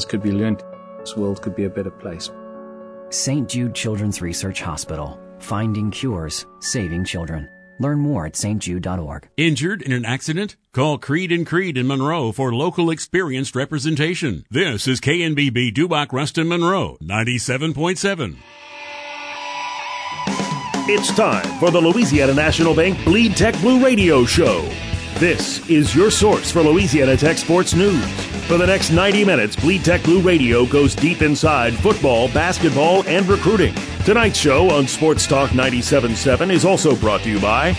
lessons could be learned, this world could be a better place. St. Jude Children's Research Hospital. Finding cures, saving children. Learn more at stjude.org. Injured in an accident? Call Creed and Creed in Monroe for local experienced representation. This is KNBB Dubach Ruston Monroe 97.7. It's time for the Louisiana National Bank Bleed Tech Blue Radio Show. This is your source for Louisiana Tech sports news. For the next 90 minutes, Bleed Tech Blue Radio goes deep inside football, basketball, and recruiting. Tonight's show on Sports Talk 97.7 is also brought to you by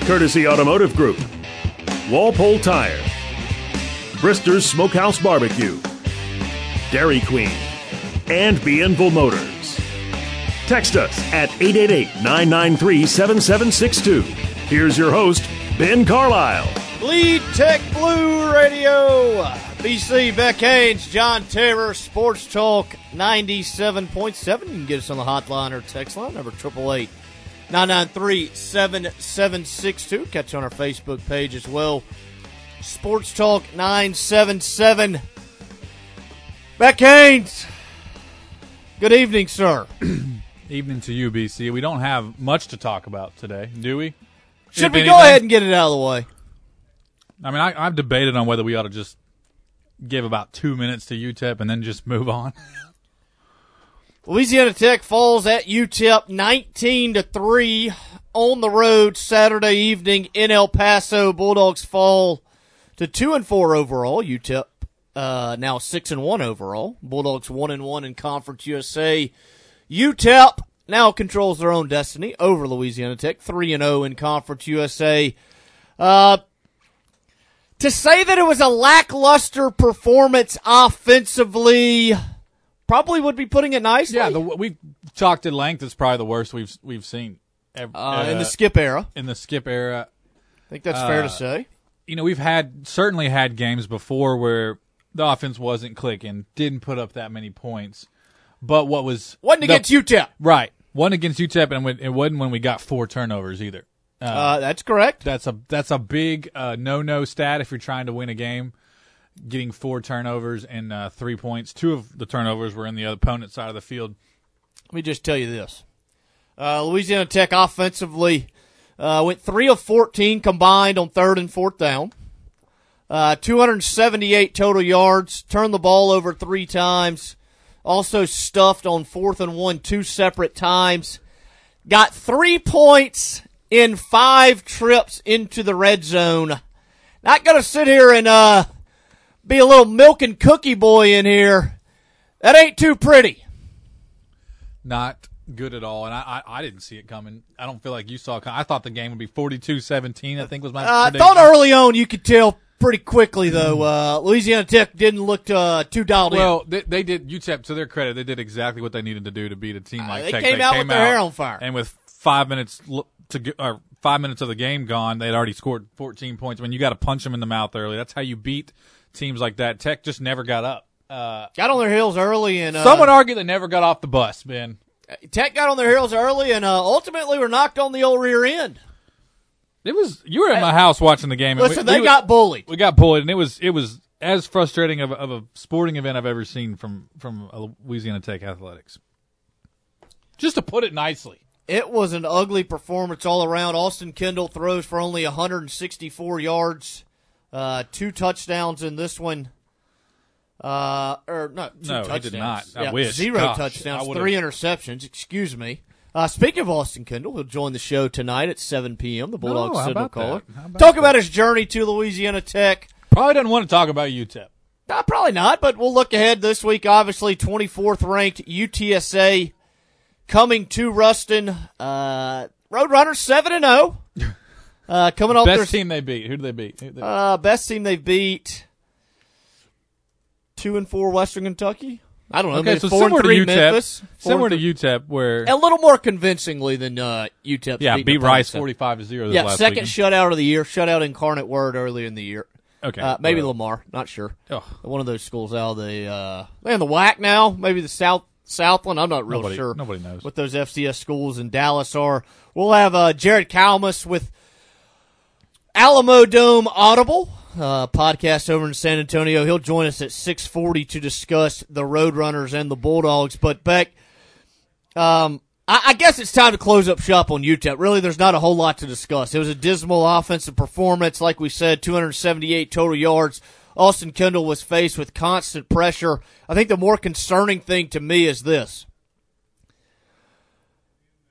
Courtesy Automotive Group, Walpole Tire, Brister's Smokehouse Barbecue, Dairy Queen, and Bienville Motors. Text us at 888-993-7762. Here's your host, Ben Carlisle. Bleed Tech Blue Radio. BC Beck Haynes, John Terror, Sports Talk 97.7. You can get us on the hotline or text line, number 888 993 7762. Catch on our Facebook page as well. Sports Talk 977. Beck Haynes. Good evening, sir. Evening to you, BC. We don't have much to talk about today, do we? Should If we anything- go ahead and get it out of the way? I mean, I, I've debated on whether we ought to just give about two minutes to UTEP and then just move on. Louisiana Tech falls at UTEP 19 to 3 on the road Saturday evening in El Paso. Bulldogs fall to 2 and 4 overall. UTEP uh, now 6 and 1 overall. Bulldogs 1 and 1 in Conference USA. UTEP now controls their own destiny over Louisiana Tech 3 and 0 in Conference USA. Uh, to say that it was a lackluster performance offensively probably would be putting it nicely. yeah, the, we talked at length. It's probably the worst we've we've seen ev- uh, in uh, the skip era. in the skip era. I think that's fair to uh, say. You know, we've had certainly had games before where the offense wasn't clicking, didn't put up that many points. But what was Wasn't against UTEP. right? One against UTEP, and it wasn't when we got four turnovers either. Uh, that's correct. That's a that's a big uh, no no stat if you're trying to win a game. Getting four turnovers and uh, three points. Two of the turnovers were in the opponent's side of the field. Let me just tell you this. Uh, Louisiana Tech offensively uh, went 3 of 14 combined on third and fourth down. Uh, 278 total yards, turned the ball over three times, also stuffed on fourth and one two separate times. Got three points in five trips into the red zone. Not going to sit here and uh, be a little milk and cookie boy in here. That ain't too pretty. Not good at all, and I, I, I didn't see it coming. I don't feel like you saw it coming. I thought the game would be 42-17, I think was my Uh, I thought early on you could tell pretty quickly though. Uh, Louisiana Tech didn't look uh, too dialed Well, they, they did UTEP to their credit. They did exactly what they needed to do to beat a team like Uh, they Tech. came out with their hair on fire. and with five minutes to or five minutes of the game gone, they had already scored 14 points. When you got to punch them in the mouth early, that's how you beat teams like that. Tech just never got up. Uh. Got on their heels early and uh, some would argue they never got off the bus, Ben. Tech got on their heels early and uh, ultimately were knocked on the old rear end. It was you were at my house watching the game. and Listen, we, they we- got bullied. we got bullied, and it was it was as frustrating of a, of a sporting event I've ever seen from from Louisiana Tech athletics. Just to put it nicely. It was an ugly performance all around. Austin Kendall throws for only 164 yards, uh, two touchdowns in this one. Uh, or no, two No, he did not. I Yeah, wish. Zero Gosh, touchdowns, three interceptions. Excuse me. Uh, speaking of Austin Kendall, he'll join the show tonight at 7 p.m. The Bulldogs how signal caller. about Talk that? about his journey to Louisiana Tech. Probably doesn't want to talk about UTEP. Uh, probably not, but we'll look ahead this week. Obviously, 24th ranked UTSA coming to Ruston. Uh, Roadrunners 7 and 0. Uh, coming off Best their team they beat. Who did they beat? Who they- uh, best team they've beat. Two and four Western Kentucky. I don't know. okay, so four and similar to UTEP. Memphis. Similar to UTEP, where a little more convincingly than uh, UTEP. yeah, beat. Rice forty-five to zero. Yeah, second weekend. shutout of the year. Shutout Incarnate Word early in the year. Okay, Uh, maybe well, Lamar, not sure. One of those schools out of the uh, they in the WAC now. Maybe the South Southland. I'm not real Nobody- sure. nobody knows. what those FCS schools in Dallas are. We'll have uh, Jared Kalmus with Alamo Dome Audible uh, podcast over in San Antonio. He'll join us at 640 to discuss the Roadrunners and the Bulldogs. But, Beck, um, I, I guess it's time to close up shop on UTEP. Really, there's not a whole lot to discuss. It was a dismal offensive performance. Like we said, 278 total yards. Austin Kendall was faced with constant pressure. I think the more concerning thing to me is this.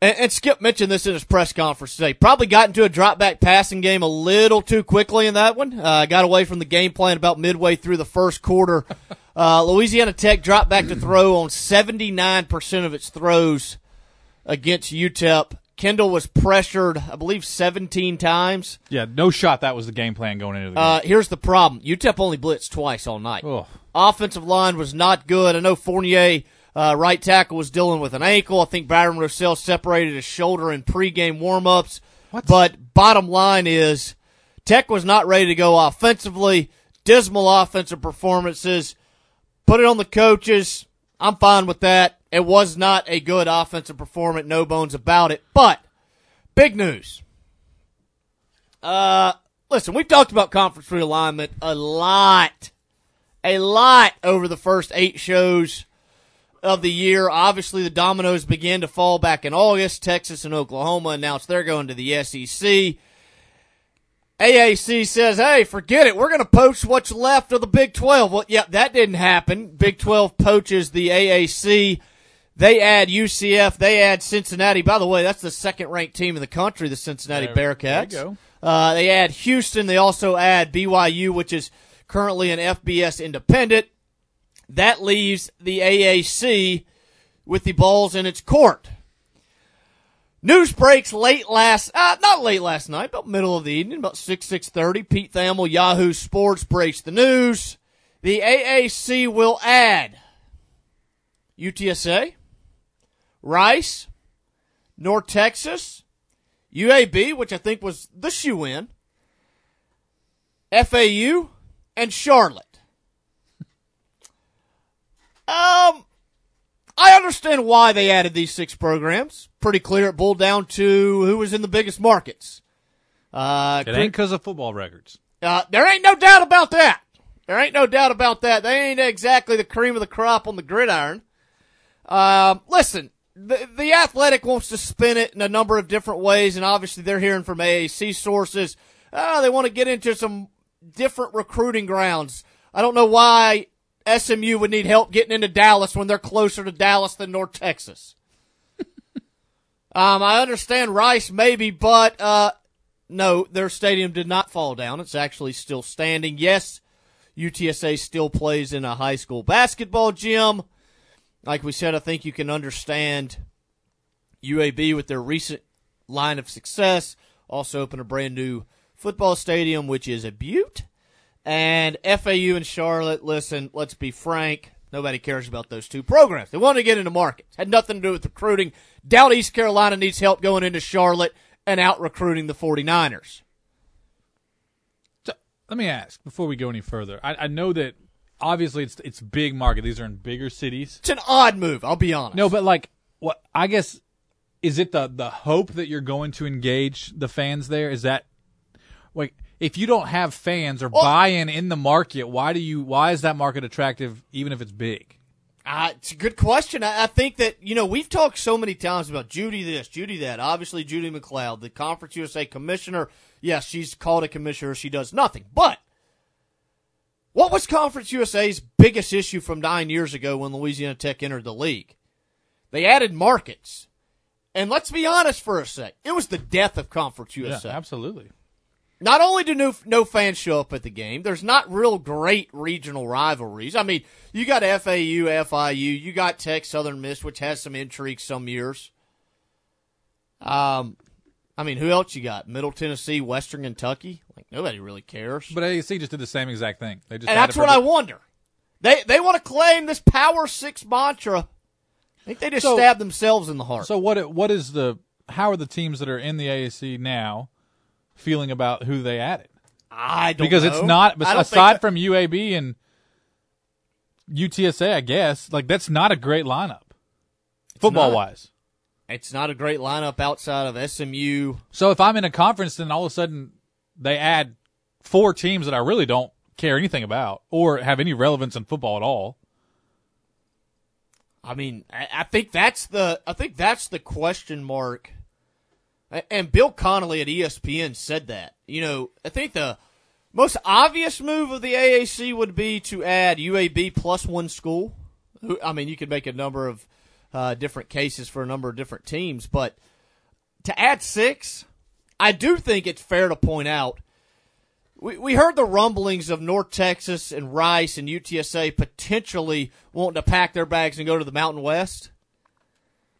And, and Skip mentioned this in his press conference today. Probably got into a drop back passing game a little too quickly in that one. Uh, got away from the game plan about midway through the first quarter. Uh, Louisiana Tech dropped back to throw on 79% of its throws against UTEP. Kendall was pressured, I believe, 17 times. Yeah, no shot. That was the game plan going into the game. Uh, here's the problem: UTEP only blitzed twice all night. Ugh. Offensive line was not good. I know Fournier, uh, right tackle, was dealing with an ankle. I think Byron Rossell separated his shoulder in pregame warmups. But bottom line is, Tech was not ready to go offensively. Dismal offensive performances. Put it on the coaches. I'm fine with that. It was not a good offensive performance, no bones about it. But big news. Uh, listen, we've talked about conference realignment a lot, a lot over the first eight shows of the year. Obviously, the dominoes began to fall back in August. Texas and Oklahoma announced they're going to the SEC. AAC says, hey, forget it. We're going to poach what's left of the Big 12. Well, yeah, that didn't happen. Big 12 poaches the AAC. They add UCF. They add Cincinnati. By the way, that's the second ranked team in the country, the Cincinnati There- Bearcats. there you go. Uh, they add Houston. They also add BYU, which is currently an FBS independent. That leaves the AAC with the balls in its court. News breaks late last, uh, not late last night, but middle of the evening, about 6, 6.30. Pete Thamel, Yahoo Sports breaks the news. The AAC will add UTSA, Rice, North Texas, UAB, which I think was the shoe in, FAU, and Charlotte. Um, I understand why they added these six programs. Pretty clear it boiled down to who was in the biggest markets. Uh, it ain't because of football records. uh, there ain't no doubt about that. There ain't no doubt about that. They ain't exactly the cream of the crop on the gridiron. Um, listen, the, the athletic wants to spin it in a number of different ways, and obviously they're hearing from AAC sources. Uh, they want to get into some different recruiting grounds. I don't know why SMU would need help getting into Dallas when they're closer to Dallas than North Texas. um, I understand Rice maybe, but uh, no, their stadium did not fall down. It's actually still standing. Yes, UTSA still plays in a high school basketball gym. Like we said, I think you can understand UAB with their recent line of success. Also open a brand new football stadium, which is a beaut. And FAU and Charlotte, listen, let's be frank. Nobody cares about those two programs. They want to get into markets. Had nothing to do with recruiting. Doubt East Carolina needs help going into Charlotte and out recruiting the 49ers. So, let me ask before we go any further. I, I know that obviously it's it's big market. These are in bigger cities. It's an odd move, I'll be honest. No, but like what I guess is it the the hope that you're going to engage the fans there? Is that like if you don't have fans or buy-in in the market, why do you why is that market attractive even if it's big? Uh, it's a good question. I, I think that, you know, we've talked so many times about Judy this, Judy that. Obviously, Judy MacLeod, the Conference USA commissioner. Yes, she's called a commissioner. She does nothing. But what was Conference USA's biggest issue from nine years ago when Louisiana Tech entered the league? They added markets. And let's be honest for a sec. It was the death of Conference USA. absolutely. Not only do no, no fans show up at the game, there's not real great regional rivalries. I mean, you got FAU, FIU, you got Tech Southern Miss, which has some intrigue some years. Um, I mean, who else you got? Middle Tennessee, Western Kentucky. Like nobody really cares. But AAC just did the same exact thing. They just and that's what I wonder. They they want to claim this Power Six mantra. I think they just So- stabbed themselves in the heart. So what what is the how are the teams that are in the AAC now feeling about who they added? I don't because know. it's not aside from UAB and UTSA, I guess. Like that's not a great lineup, football wise. It's not a great lineup outside of SMU. So if I'm in a conference, then all of a sudden they add four teams that I really don't care anything about or have any relevance in football at all. I mean, I, think that's the I think that's the question mark. And Bill Connolly at ESPN said that. You know, I think the most obvious move of the AAC would be to add UAB plus one school. I mean, you could make a number of uh, different cases for a number of different teams, but to add six, I do think it's fair to point out. We, we heard the rumblings of North Texas and Rice and UTSA potentially wanting to pack their bags and go to the Mountain West.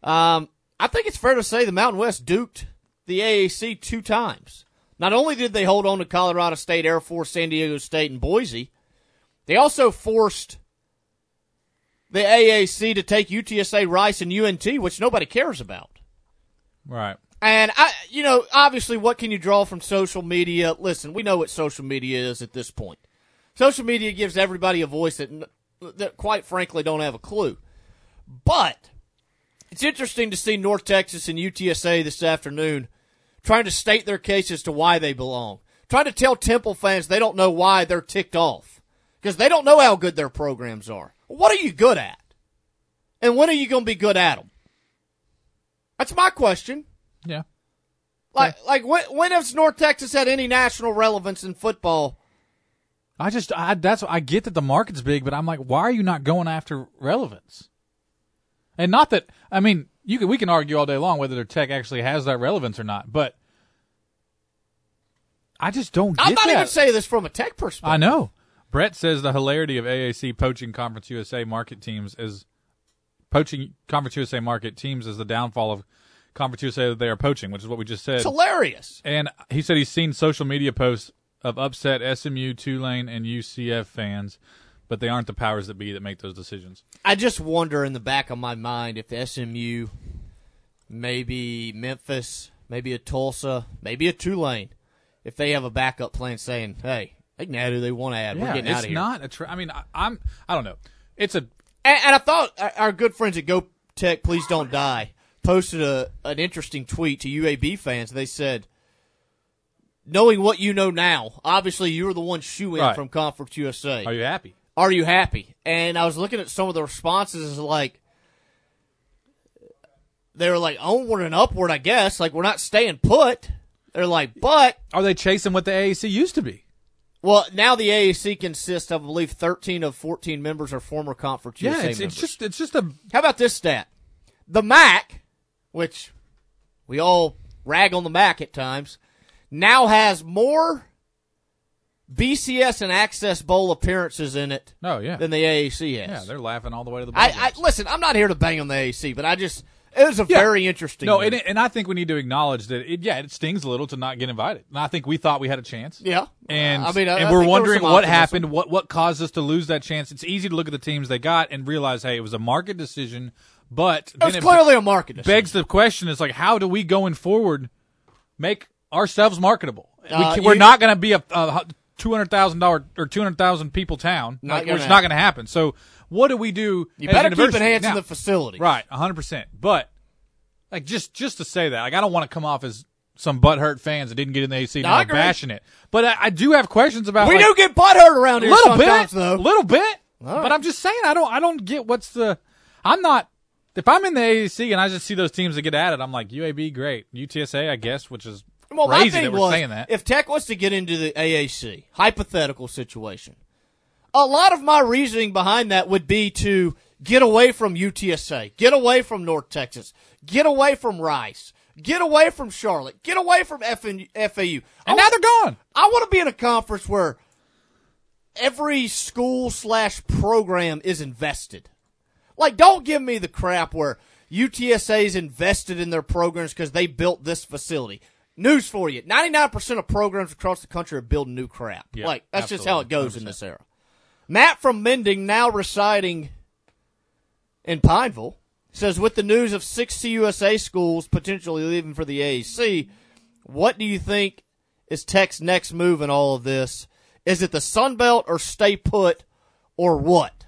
Um, I think it's fair to say the Mountain West duped the AAC two times. Not only did they hold on to Colorado State, Air Force, San Diego State, and Boise, they also forced the AAC to take UTSA, Rice, and UNT, which nobody cares about. Right. And I, you know, obviously, what can you draw from social media? Listen, we know what social media is at this point. Social media gives everybody a voice that, that quite frankly, don't have a clue. But it's interesting to see North Texas and UTSA this afternoon trying to state their case as to why they belong. Trying to tell Temple fans they don't know why they're ticked off because they don't know how good their programs are. What are you good at? And when are you going to be good at them? That's my question. Yeah. Like, like when, when has North Texas had any national relevance in football? I just I that's I get that the market's big, but I'm like, why are you not going after relevance? And not that I mean, you can we can argue all day long whether their tech actually has that relevance or not, but I just don't get I'm not that. even saying this from a tech perspective. I know. Brett says the hilarity of AAC poaching Conference USA market teams is poaching Conference USA market teams is the downfall of Conference USA that they are poaching, which is what we just said. It's hilarious. And he said he's seen social media posts of upset SMU, Tulane, and UCF fans, but they aren't the powers that be that make those decisions. I just wonder in the back of my mind if the SMU, maybe Memphis, maybe a Tulsa, maybe a Tulane, if they have a backup plan saying, "Hey, they can add who they want to add. We're getting out of here." It's not a. Tra- I mean, I, I'm. I don't know. It's a. And, and I thought our- our good friends at Go Tech, please don't die, posted a an interesting tweet to UAB fans. They said, "Knowing what you know now, obviously you were the one shooing Right. from Conference USA. Are you happy? Are you happy?" And I was looking at some of the responses, like they were like onward and upward. I guess like we're not staying put. They're like, but Are they chasing what the AAC used to be? Well, now the AAC consists, of, I believe, thirteen of fourteen members are former Conference Yeah, USA it's, members. it's just it's just a How about this stat? The MAC, which we all rag on the MAC at times, now has more BCS and Access Bowl appearances in it no, oh, yeah, than the AAC has. yeah. They're laughing all the way to the. I, I listen. I'm not here to bang on the AAC, but I just it was a Yeah. very interesting. no, and, and I think we need to acknowledge that. It, yeah, it stings a little to not get invited. And I think we thought we had a chance. yeah, And I mean, I- and I we're think there was wondering what optimism. happened, what what caused us to lose that chance. It's easy to look at the teams they got and realize, hey, it was a market decision. But It was then clearly a market. decision. begs the question: is like, how do we going forward make ourselves marketable? Uh, we we're not going to be a, a two hundred thousand dollar or two hundred thousand people town. Not like, gonna it's not going to happen. So what do we do? You better keep enhancing Now- the facility. Right, hundred percent. But like just just to say that, like I don't want to come off as some butthurt fans that didn't get in the AC and No, I I'm agree. bashing it. But I, I do have questions about We like, do get butthurt around here a little sometimes, bit, though. A little bit. All But. I'm just saying, I don't I don't get what's the. I'm not. If I'm in the AAC and I just see those teams that get at it, I'm like UAB, great. UTSA, I guess, which is Well, my thing was, saying that. if Tech was to get into the AAC, hypothetical situation, a lot of my reasoning behind that would be to get away from UTSA, get away from North Texas, get away from Rice, get away from Charlotte, get away from FN, FAU. I and now they're gone. I want to be in a conference where every school slash program is invested. Like, don't give me the crap where UTSA is invested in their programs because they built this facility. News for you: ninety-nine percent of programs across the country are building new crap. Yeah, like that's just how it absolutely. goes in this era. Matt from Minden, now residing in Pineville, says with the news of six CUSA schools potentially leaving for the AAC, what do you think is Tech's next move in all of this? Is it the Sun Belt or stay put or what?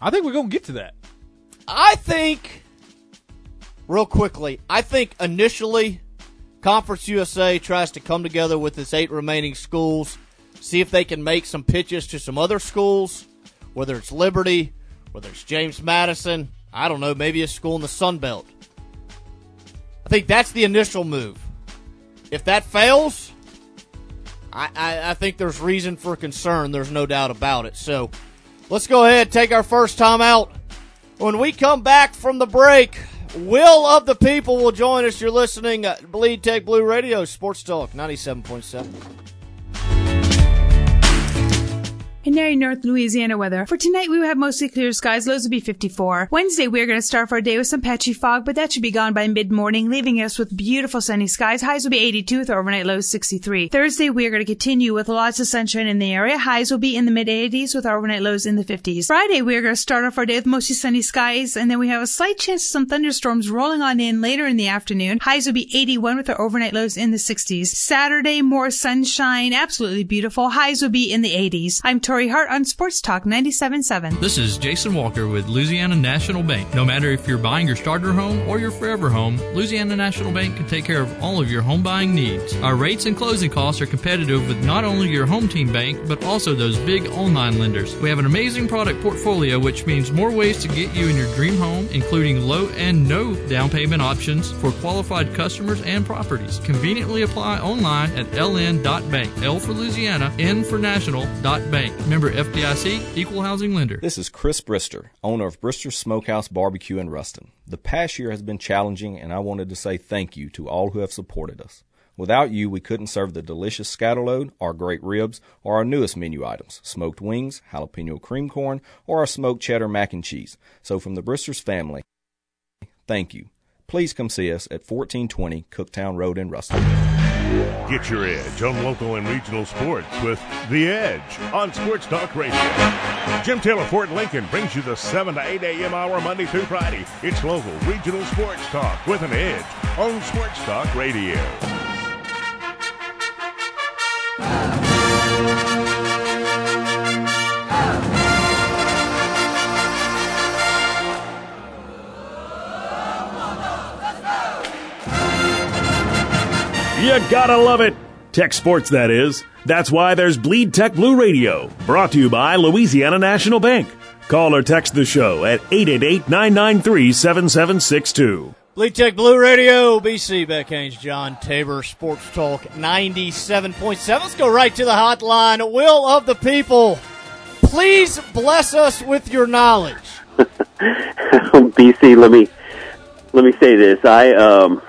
I think we're gonna get to that. I think, real quickly, I think initially Conference USA tries to come together with its eight remaining schools, see if they can make some pitches to some other schools, whether it's Liberty, whether it's James Madison, I don't know, maybe a school in the Sun Belt. I think that's the initial move. If that fails, I, I, I think there's reason for concern. There's no doubt about it. So let's go ahead take our first time out. When we come back from the break, Will of the People will join us. You're listening Bleed Tech Blue Radio, Sports Talk 97.7. Canary North Louisiana weather. For tonight, we will have mostly clear skies. Lows will be 54. Wednesday, we are going to start our day with some patchy fog, but that should be gone by mid-morning, leaving us with beautiful sunny skies. Highs will be 82 with overnight lows 63. Thursday, we are going to continue with lots of sunshine in the area. Highs will be in the mid-80s with overnight lows in the 50s. Friday, we are going to start off our day with mostly sunny skies, and then we have a slight chance of some thunderstorms rolling on in later in the afternoon. Highs will be 81 with our overnight lows in the 60s. Saturday, more sunshine, absolutely beautiful. Highs will be in the 80s. I'm Tori Tori Hart on Sports Talk 97.7. This is Jason Walker with Louisiana National Bank. No matter if you're buying your starter home or your forever home, Louisiana National Bank can take care of all of your home buying needs. Our rates and closing costs are competitive with not only your home team bank, but also those big online lenders. We have an amazing product portfolio, which means more ways to get you in your dream home, including low and no down payment options for qualified customers and properties. Conveniently apply online at ln.bank. L for Louisiana, N for national.bank. Member FDIC, Equal Housing Lender. This is Chris Brister, owner of Brister Smokehouse Barbecue in Ruston. The past year has been challenging, and I wanted to say thank you to all who have supported us. Without you, we couldn't serve the delicious scatterload, our great ribs, or our newest menu items, smoked wings, jalapeno cream corn, or our smoked cheddar mac and cheese. So from the Bristers family, thank you. Please come see us at 1420 Cooktown Road in Ruston. Get your edge on local and regional sports with The Edge on Sports Talk Radio. Jim Taylor Ford Lincoln brings you the 7 to 8 a.m. hour Monday through Friday. It's local regional sports talk with an edge on Sports Talk Radio. You gotta love it. Tech sports, that is. That's why there's Bleed Tech Blue Radio, brought to you by Louisiana National Bank. Call or text the show at 888 993 7762. Bleed Tech Blue Radio, BC Beck Haynes, John Tabor, Sports Talk 97.7. Let's go right to the hotline. Will of the people, please bless us with your knowledge. BC, let me let me say this. I um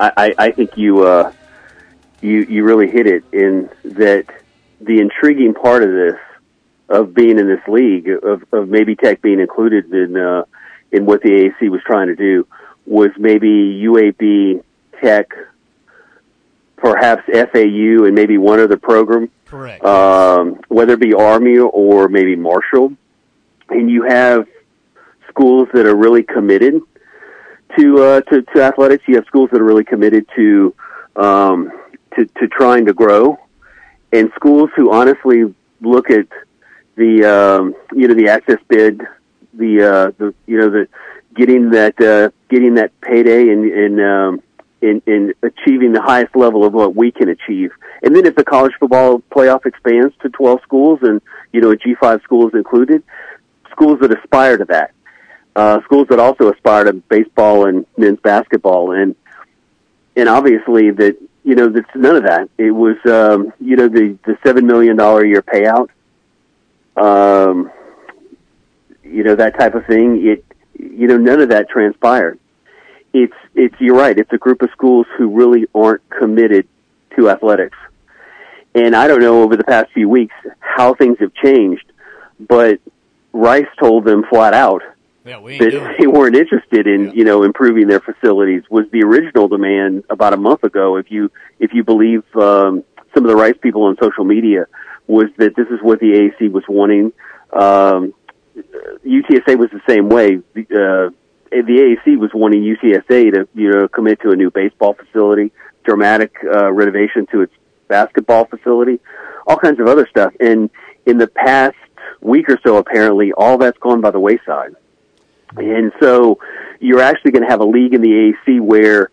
I, I think you uh you you really hit it in that the intriguing part of this of being in this league of of maybe Tech being included in uh, in what the AAC was trying to do was maybe UAB Tech, perhaps FAU, and maybe one other program. Correct. Um, whether it be Army or maybe Marshall, and you have schools that are really committed to uh, to, to athletics. You have schools that are really committed to um, to, to trying to grow, and schools who honestly look at the um, you know the access bid, the uh, the you know the getting that uh, getting that payday and and um, in, in achieving the highest level of what we can achieve. And then if the college football playoff expands to 12 schools and, you know, G5 schools included, schools that aspire to that, uh, schools that also aspire to baseball and men's basketball. And, and obviously that, you know, that's none of that. It was, um, you know, the, the $7 million a year payout, um, you know, that type of thing. It, you know, none of that transpired. It's, it's, you're right. It's a group of schools who really aren't committed to athletics. And I don't know over the past few weeks how things have changed, but Rice told them flat out yeah, we that they weren't interested in, Yeah. you know, improving their facilities was the original demand about a month ago. If you, if you believe, um, some of the Rice people on social media was that this is what the AAC was wanting. Um, UTSA was the same way. The, uh, the AAC was wanting UTSA to, you know, commit to a new baseball facility, dramatic, uh, renovation to its basketball facility, all kinds of other stuff. And in the past week or so, apparently, all that's gone by the wayside. And so you're actually going to have a league in the AAC where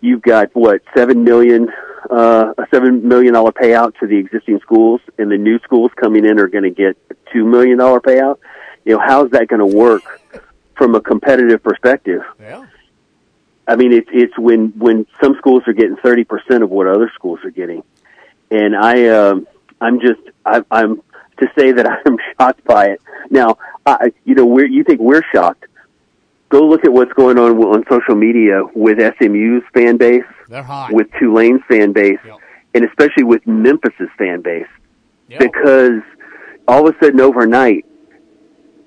you've got what seven million uh, a seven million dollar payout to the existing schools, and the new schools coming in are going to get a two million dollar payout. You know, how's that going to work from a competitive perspective? Yeah. I mean, it's it's when when some schools are getting thirty percent of what other schools are getting, and I um, I'm just I, I'm to say that I'm shocked by it. Now, I, you know, we're, you think we're shocked? Go look at what's going on on social media with SMU's fan base, with Tulane's fan base, Yep. and especially with Memphis's fan base, Yep. because all of a sudden overnight,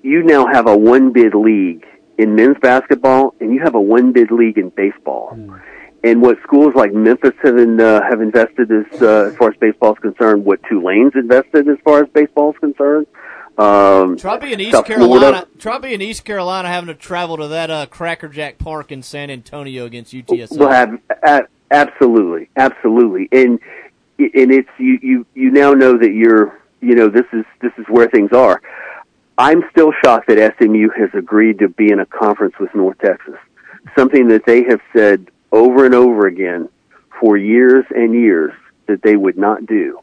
you now have a one bid league in men's basketball, and you have a one bid league in baseball. And what schools like Memphis have in, uh, have invested as uh, as far as baseball is concerned, what Tulane's invested as far as baseball is concerned. Um, Try being East Carolina. Florida. Try being East Carolina having to travel to that uh, Cracker Jack Park in San Antonio against UTSA. Well, absolutely, absolutely, and and it's you you you now know that you're you know this is this is where things are. I'm still shocked that SMU has agreed to be in a conference with North Texas, something that they have said over and over again for years and years that they would not do.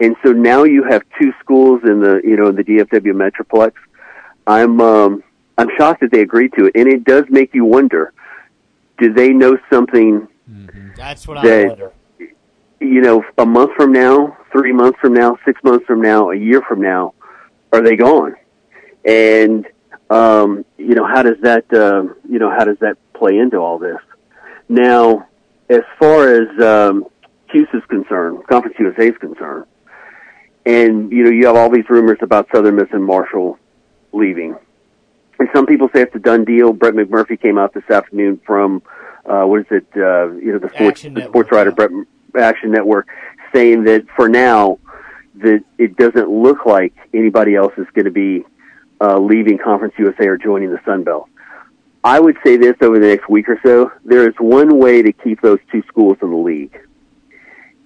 And so now you have two schools in the you know in the DFW Metroplex. I'm um, I'm shocked that they agreed to it, and it does make you wonder: Do they know something That's what I that- wonder. you know, a month from now, three months from now, six months from now, a year from now, are they gone? And um, you know, how does that uh, you know how does that play into all this? Now, as far as um, CUSE is concerned, Conference USA is concerned, and you know, you have all these rumors about Southern Miss and Marshall leaving, and some people say it's a done deal. Brett McMurphy came out this afternoon from uh, what is it? Uh, you know, the sports Action the Network, sports writer yeah. Brett Action Network saying that for now that it doesn't look like anybody else is going to be uh, leaving Conference USA or joining the Sun Belt. I would say this over the next week or so: there is one way to keep those two schools in the league,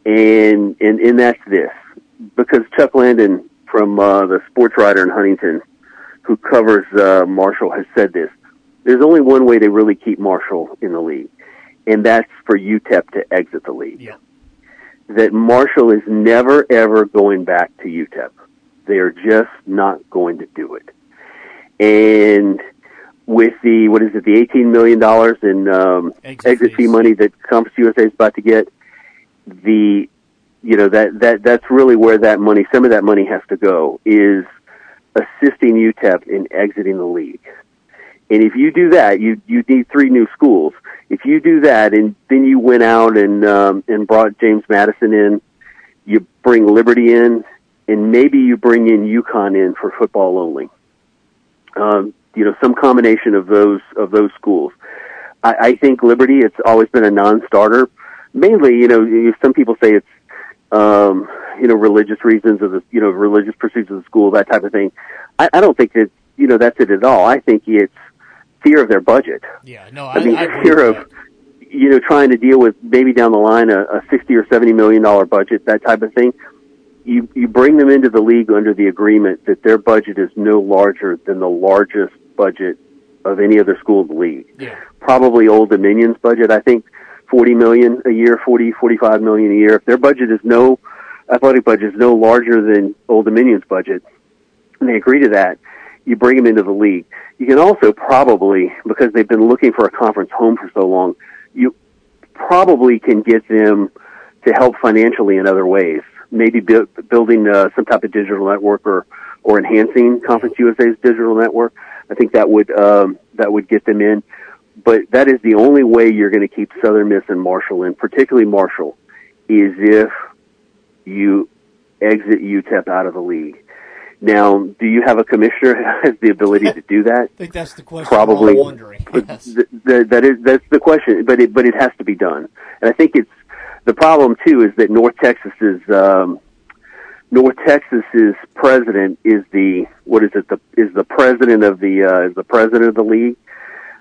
and and and that's this, because Chuck Landon from uh, the sports writer in Huntington, who covers uh, Marshall, has said this. There's only one way to really keep Marshall in the league, and that's for UTEP to exit the league. Yeah. That Marshall is never ever going back to UTEP. They are just not going to do it. And with the what is it, the eighteen million dollars in um, Exit exit, fee money that Conference USA is about to get, the you know that that that's really where that money, some of that money has to go, is assisting UTEP in exiting the league. And if you do that, you you need three new schools. If you do that, and then you went out and um, and brought James Madison in, you bring Liberty in, and maybe you bring in UConn in for football only. Um, you know, some combination of those of those schools. I, I think Liberty. It's always been a non-starter. Mainly, you know, some people say it's um, you know religious reasons of the you know religious pursuits of the school, that type of thing. I, I don't think that you know that's it at all. I think it's fear of their budget. Yeah, no, I, I mean, I fear of you know trying to deal with maybe down the line a, a sixty or seventy million dollar budget, that type of thing. You you bring them into the league under the agreement that their budget is no larger than the largest budget of any other school in the league. Yeah. Probably Old Dominion's budget, I think, forty million a year, forty forty five million a year. If their budget is no athletic budget is no larger than Old Dominion's budget, and they agree to that, you bring them into the league. You can also probably, because they've been looking for a conference home for so long, you probably can get them to help financially in other ways. Maybe bu- building uh, some type of digital network or or enhancing Conference USA's digital network. I think that would um, that would get them in. But that is the only way you're going to keep Southern Miss and Marshall in, particularly Marshall, is if you exit UTEP out of the league. Now, do you have a commissioner who has the ability to do that? I think that's the question. Probably. I'm wondering. Yes. Th- th- that is that's the question, but it but it has to be done. And I think it's the problem too is that North Texas's um, North Texas's president is the what is it the is the president of the uh, is the president of the league,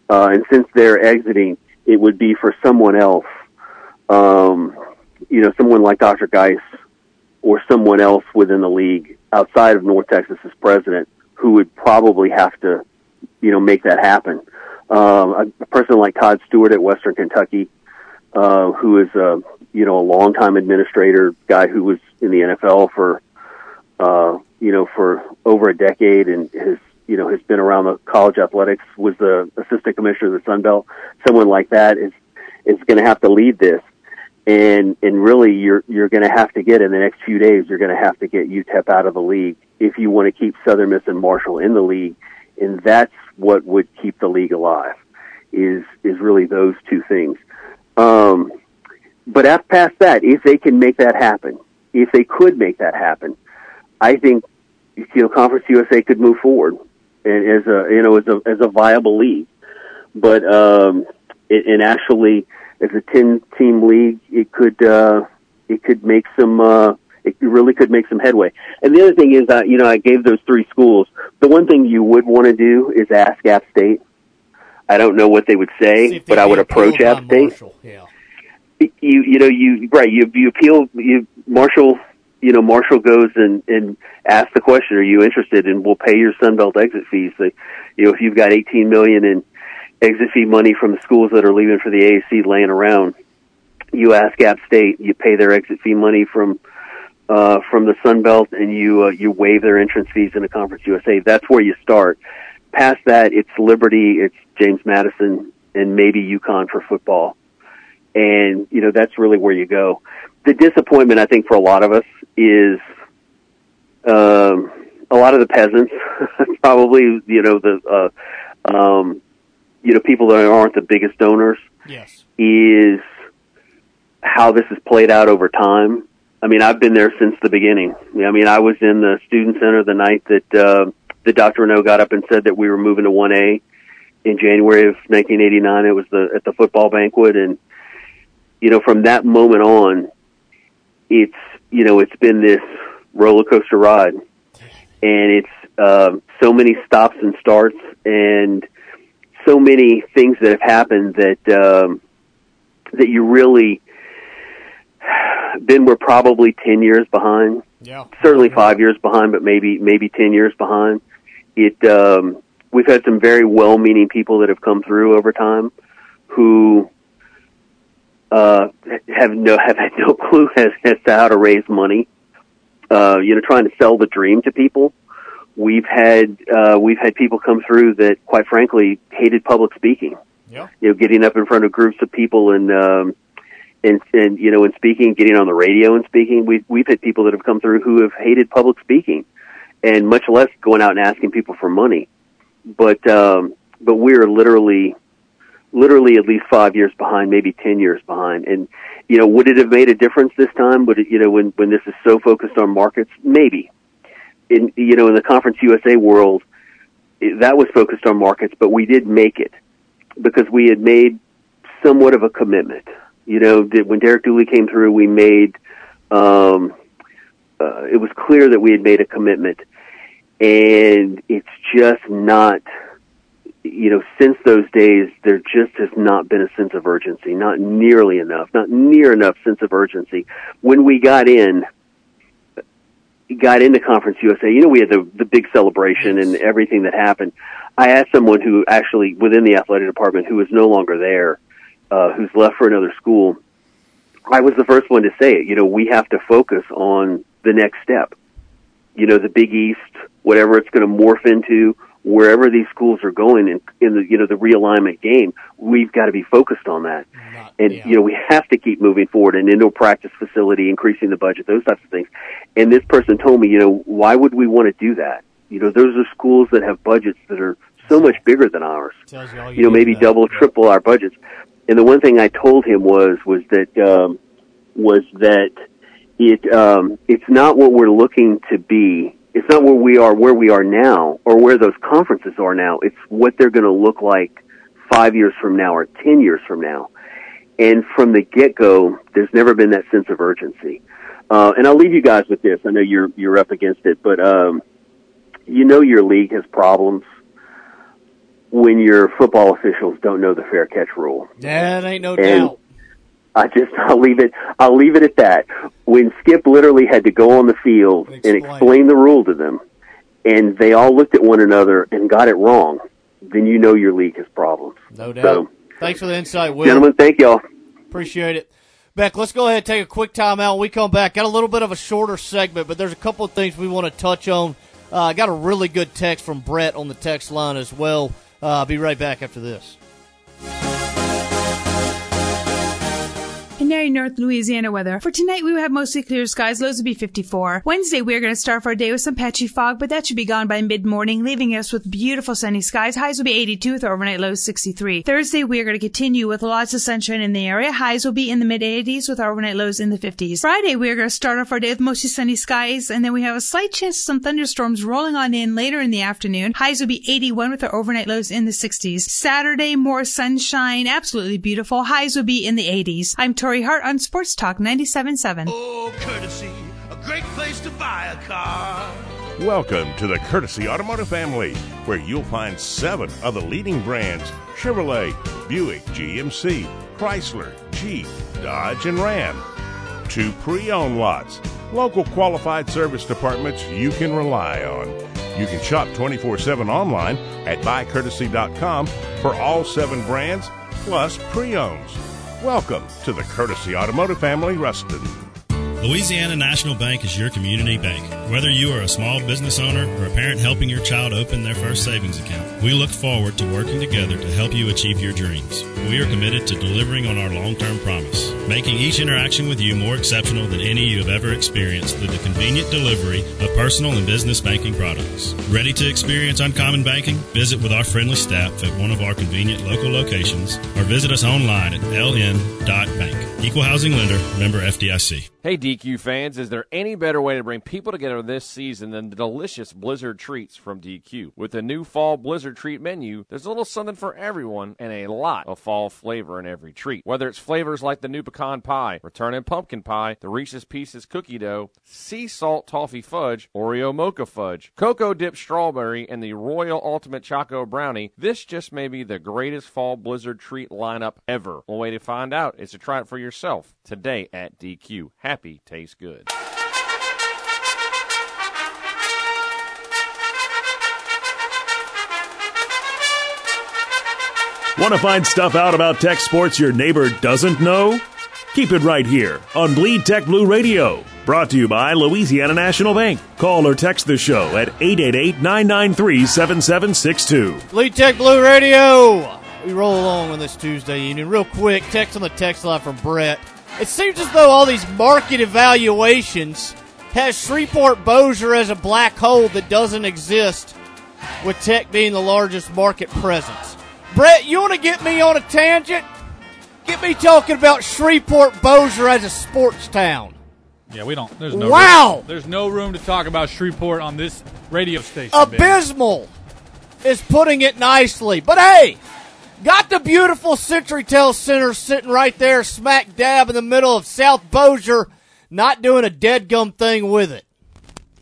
uh, and since they're exiting, it would be for someone else, um, you know, someone like Dr. Guice or someone else within the league outside of North Texas as president who would probably have to, you know, make that happen. Um, a, a person like Todd Stewart at Western Kentucky, uh, who is a you know a longtime administrator, guy who was in the NFL for uh, you know for over a decade and has you know has been around the college athletics, was the assistant commissioner of the Sun Belt. Someone like that is is going to have to lead this. And and really, you're you're going to have to get in the next few days. You're going to have to get UTEP out of the league if you want to keep Southern Miss and Marshall in the league, and that's what would keep the league alive. Is is really those two things. Um, but after past that, if they can make that happen, if they could make that happen, I think you know Conference USA could move forward and as a you know as a as a viable league. But um, it, and actually, as a ten team league, it could uh, it could make some. Uh, it really could make some headway. And the other thing is that you know I gave those three schools. The one thing you would want to do is ask App State. I don't know what they would say, but I would approach App State. Marshall. Yeah. You you know you right you you appeal you Marshall you know Marshall goes and and asks the question, are you interested? And we'll pay your Sunbelt exit fees. So, you know if you've got 18 million in exit fee money from the schools that are leaving for the AAC laying around, you ask App State, you pay their exit fee money from uh, from the Sun Belt, and you uh, you waive their entrance fees in the Conference USA. That's where you start. Past that, it's Liberty, it's James Madison, and maybe UConn for football. And you know that's really where you go. The disappointment, I think, for a lot of us is um, a lot of the peasants, probably you know the uh, um, you know people that aren't the biggest donors. Yes. Is how this has played out over time. I mean, I've been there since the beginning. I mean, I was in the student center the night that uh, the Dr. Reneau got up and said that we were moving to 1A in January of 1989. It was the at the football banquet, and you know, from that moment on, it's you know, it's been this roller coaster ride, and it's um, so many stops and starts, and so many things that have happened that um, that you really then we're probably 10 years behind. Yeah. Certainly 5 years behind, but maybe maybe 10 years behind. It um we've had some very well-meaning people that have come through over time who uh have no have had no clue as, as to how to raise money. Uh you know trying to sell the dream to people. We've had uh we've had people come through that quite frankly hated public speaking. Yeah. You know getting up in front of groups of people and um and and you know, in speaking, getting on the radio and speaking, we've we've had people that have come through who have hated public speaking, and much less going out and asking people for money. But um, but we're literally, literally at least five years behind, maybe ten years behind. And you know, would it have made a difference this time? Would it, you know, when when this is so focused on markets, maybe. In you know, in the Conference USA world, it, that was focused on markets, but we did make it because we had made somewhat of a commitment you know, when Derek Dooley came through, we made, um, uh, it was clear that we had made a commitment. And it's just not, you know, since those days, there just has not been a sense of urgency, not nearly enough, not near enough sense of urgency. When we got in, got into Conference USA, you know, we had the, the big celebration and everything that happened. I asked someone who actually, within the athletic department, who is no longer there, uh, who's left for another school, I was the first one to say it. You know, we have to focus on the next step. You know, the Big East, whatever it's going to morph into, wherever these schools are going in, in the you know the realignment game, we've got to be focused on that. Not- And yeah. you know, we have to keep moving forward. An indoor practice facility, increasing the budget, those types of things. And this person told me, you know, why would we want to do that? You know, those are schools that have budgets that are so much bigger than ours you all you know, maybe know. double, triple our budgets. And the one thing I told him was was that um, was that it um, it's not what we're looking to be. It's not where we are, where we are now, or where those conferences are now. It's what they're going to look like five years from now or ten years from now. And from the get go, there's never been that sense of urgency. Uh, and I'll leave you guys with this. I know you're you're up against it, but um, you know your league has problems when your football officials don't know the fair catch rule. That ain't no And- doubt. I just I'll leave it I'll leave it at that. When Skip literally had to go on the field and Explain. explain the rule to them, and they all looked at one another and got it wrong, then you know your league has problems. No doubt. So, Thanks for the insight, Will. gentlemen, thank y'all. Appreciate it. Beck, let's go ahead and take a quick time out. When we come back, got a little bit of a shorter segment, but there's a couple of things we want to touch on. I uh, got a really good text from Brett on the text line as well. Uh, I'll be right back after this. Canary North Louisiana weather. For tonight, we will have mostly clear skies. Lows will be 54. Wednesday, we are going to start our day with some patchy fog, but that should be gone by mid-morning, leaving us with beautiful sunny skies. Highs will be 82 with overnight lows 63. Thursday, we are going to continue with lots of sunshine in the area. Highs will be in the mid-80s with overnight lows in the 50s. Friday, we are going to start off our day with mostly sunny skies, and then we have a slight chance of some thunderstorms rolling on in later in the afternoon. Highs will be 81 with our overnight lows in the 60s. Saturday, more sunshine, absolutely beautiful. Highs will be in the 80s. I'm Tori Hart on Sports Talk 97.7. Oh, courtesy, a great place to buy a car. Welcome to the Courtesy Automotive family, where you'll find seven of the leading brands Chevrolet, Buick, GMC, Chrysler, Jeep, Dodge, and Ram. Two pre owned lots, local qualified service departments you can rely on. You can shop 24 7 online at buycourtesy.com for all seven brands plus pre owns. Welcome to the Courtesy Automotive Family, Ruston. Louisiana National Bank is your community bank. Whether you are a small business owner or a parent helping your child open their first savings account, we look forward to working together to help you achieve your dreams. We are committed to delivering on our long term promise, making each interaction with you more exceptional than any you have ever experienced through the convenient delivery of personal and business banking products. Ready to experience uncommon banking? Visit with our friendly staff at one of our convenient local locations or visit us online at ln.bank. Equal housing lender, member FDIC. Hey, DQ fans, is there any better way to bring people together this season than the delicious Blizzard treats from DQ? With the new fall Blizzard treat menu, there's a little something for everyone and a lot of fall flavor in every treat. Whether it's flavors like the new pecan pie, returning pumpkin pie, the Reese's Pieces cookie dough, sea salt toffee fudge, Oreo mocha fudge, cocoa dipped strawberry, and the Royal Ultimate Choco Brownie, this just may be the greatest fall Blizzard treat lineup ever. One way to find out is to try it for yourself today at DQ. Happy tastes good. Want to find stuff out about tech sports your neighbor doesn't know? Keep it right here on Bleed Tech Blue Radio. Brought to you by Louisiana National Bank. Call or text the show at 888 993 7762. Bleed Tech Blue Radio. We roll along on this Tuesday evening. Real quick, text on the text line from Brett. It seems as though all these market evaluations has Shreveport Bossier as a black hole that doesn't exist, with Tech being the largest market presence. Brett, you want to get me on a tangent? Get me talking about Shreveport Bossier as a sports town. Yeah, we don't. There's no Wow! Room, there's no room to talk about Shreveport on this radio station. baby. Abysmal is putting it nicely. But hey, got the beautiful Century Tel Center sitting right there, smack dab in the middle of South Bossier, not doing a dead gum thing with it.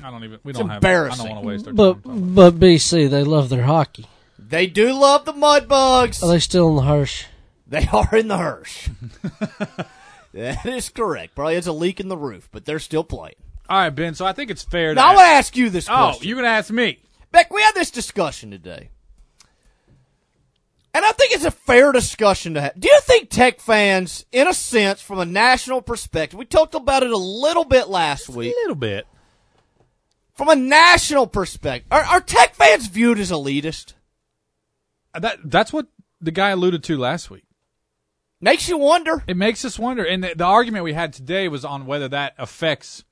I don't even. We It's don't have. embarrassing. I don't want to waste our But time. but BC, they love their hockey. They do love the mud bugs. Are they still in the Hirsch? They are in the Hirsch. that is correct. Probably has a leak in the roof, but they're still playing. All right, Ben. So I think it's fair. to Now, I want to ask you this Oh, question. you're gonna ask me? Beck, we had this discussion today. And I think it's a fair discussion to have. Do you think Tech fans, in a sense, from a national perspective, we talked about it a little bit last week. A little bit. From a national perspective, are, are Tech fans viewed as elitist? Uh, that that's what the guy alluded to last week. Makes you wonder. It makes us wonder. And the, the argument we had today was on whether that affects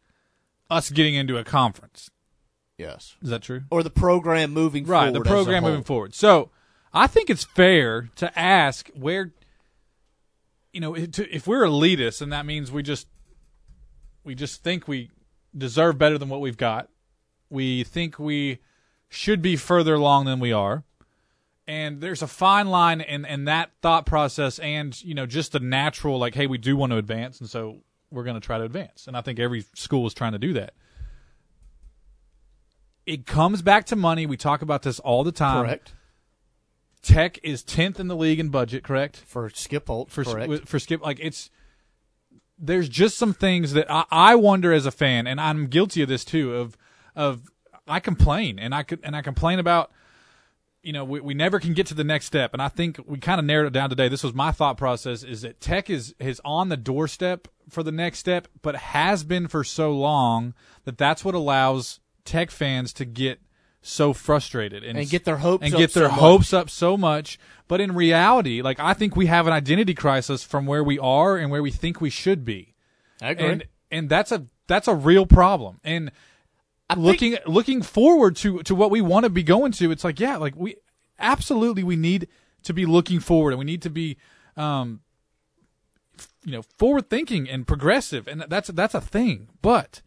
us getting into a conference. Yes. Is that true? Or the program moving right, forward. the as a program moving forward. So I think it's fair to ask where, you know, if we're elitist and that means we just we just think we deserve better than what we've got. We think we should be further along than we are. And there's a fine line in, in that thought process and, you know, just the natural, like, hey, we do want to advance, and so we're going to try to advance. And I think every school is trying to do that. It comes back to money. We talk about this all the time. Correct. Tech is 10th in the league in budget, correct? For Skip Holtz, for, correct. For Skip, like, it's, there's just some things that I, I wonder as a fan, and I'm guilty of this too, of, of, I complain, and I could, and I complain about, you know, we, we never can get to the next step. And I think we kind of narrowed it down today. This was my thought process is that Tech is, is on the doorstep for the next step, but has been for so long that that's what allows Tech fans to get so frustrated and, And get their hopes and up get their so much. hopes up so much. But in reality, like I think we have an identity crisis from where we are and where we think we should be. I agree. And and that's a that's a real problem. And looking looking forward to to what we want to be going to, it's like yeah, like we absolutely we need to be looking forward and we need to be um you know forward thinking and progressive and that's that's a thing. But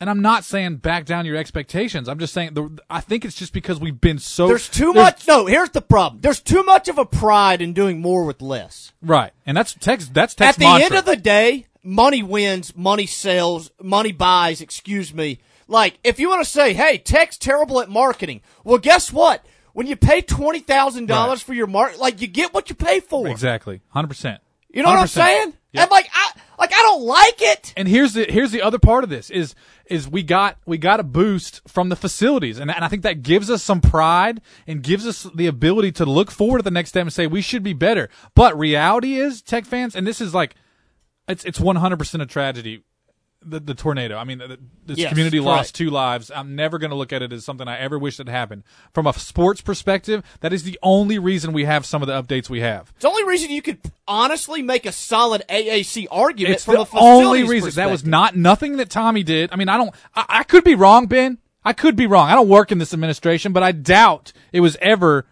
and I'm not saying back down your expectations. I'm just saying the, I think it's just because we've been so There's too much. No, here's the problem. There's too much of a pride in doing more with less. right, and that's Tech's that's At the mantra. end of the day, money wins, money sells, money buys. Excuse me. Like, if you want to say, "Hey, Tech's terrible at marketing," well, guess what? When you pay twenty thousand dollars for your mark, like you get what you pay for. exactly, hundred percent. You know what I'm saying? And like, I like I don't like it. And here's the here's the other part of this is is we got we got a boost from the facilities, and, and I think that gives us some pride and gives us the ability to look forward to the next step and say we should be better. But reality is, Tech fans, and this is like, it's it's 100 percent a tragedy. The, the tornado. I mean, the, this Yes, community correct. lost two lives. I'm never going to look at it as something I ever wish had happened. From a sports perspective, that is the only reason we have some of the updates we have. It's the only reason you could honestly make a solid AAC argument It's from the a only reason. That was not nothing that Tommy did. I mean, I don't. I, I could be wrong, Ben. I could be wrong. I don't work in this administration, but I doubt it was ever,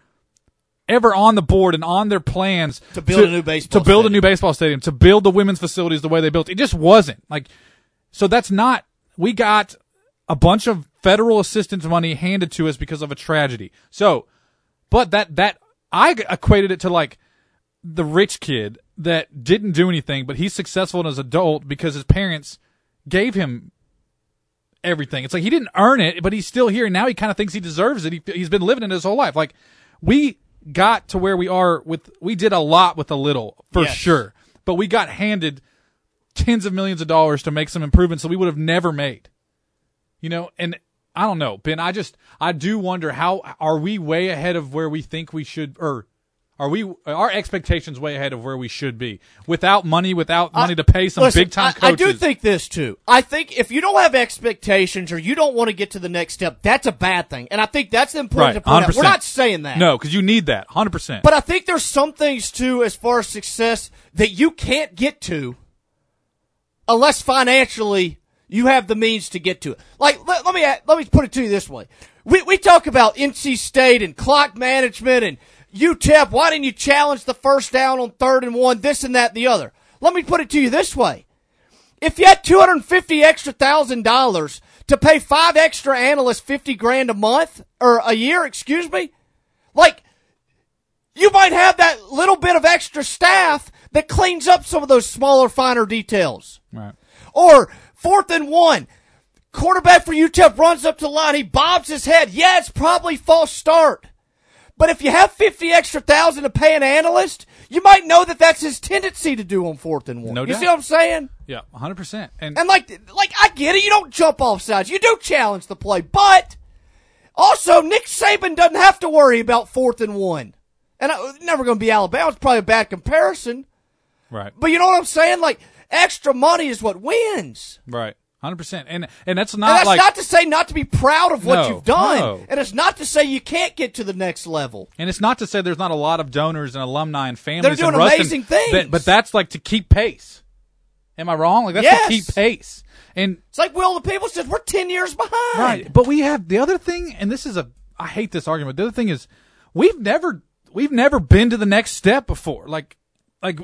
ever on the board and on their plans To build a new baseball to build a new baseball stadium, to build the women's facilities the way they built. It just wasn't like. So that's not. We got a bunch of federal assistance money handed to us because of a tragedy. So, but that that I equated it to like the rich kid that didn't do anything, but he's successful as an adult because his parents gave him everything. It's like he didn't earn it, but he's still here. And now he kind of thinks he deserves it. He, he's been living it his whole life. Like we got to where we are with, we did a lot with a little for Yes. sure, but we got handed tens of millions of dollars to make some improvements that we would have never made. You know, and I don't know, Ben. I just I do wonder how are we way ahead of where we think we should, or are we our expectations way ahead of where we should be without money, without money to pay some big time I, I do think this too. I think if you don't have expectations or you don't want to get to the next step, that's a bad thing. And I think that's important right, to point 100%. We're not saying that. No, because you need that, hundred percent. But I think there's some things too, as far as success, that you can't get to unless financially you have the means to get to it. Like, let, let me let me put it to you this way: we we talk about NC State and clock management and UTEP. Why didn't you challenge the first down on third and one? This and that and the other. Let me put it to you this way: if you had two hundred fifty extra thousand dollars to pay five extra analysts fifty grand a month or a year, excuse me, like you might have that little bit of extra staff that cleans up some of those smaller, finer details. Right. Or fourth and one, quarterback for UTEP runs up to the line, he bobs his head. Yeah, it's probably false start. But if you have fifty extra thousand to pay an analyst, you might know that that's his tendency to do on fourth and one. No you doubt. see what I'm saying? Yeah, hundred percent. And And like, like I get it. You don't jump off sides. You do challenge the play, but also Nick Saban doesn't have to worry about fourth and one. And I, never going to be Alabama. It's probably a bad comparison, right, but you know what I'm saying? Like extra money is what wins. right, hundred percent. And and that's And not that's like not to say not to be proud of what No, you've done, no. and it's not to say you can't get to the next level. And it's not to say there's not a lot of donors and alumni and families. They're doing in Ruston amazing things. that- but that's like to keep pace. Am I wrong? Like that's Yes. to keep pace. And It's like Will the People says we're ten years behind. right, but we have the other thing, and this is a I hate this argument. The other thing is we've never we've never been to the next step before. Like like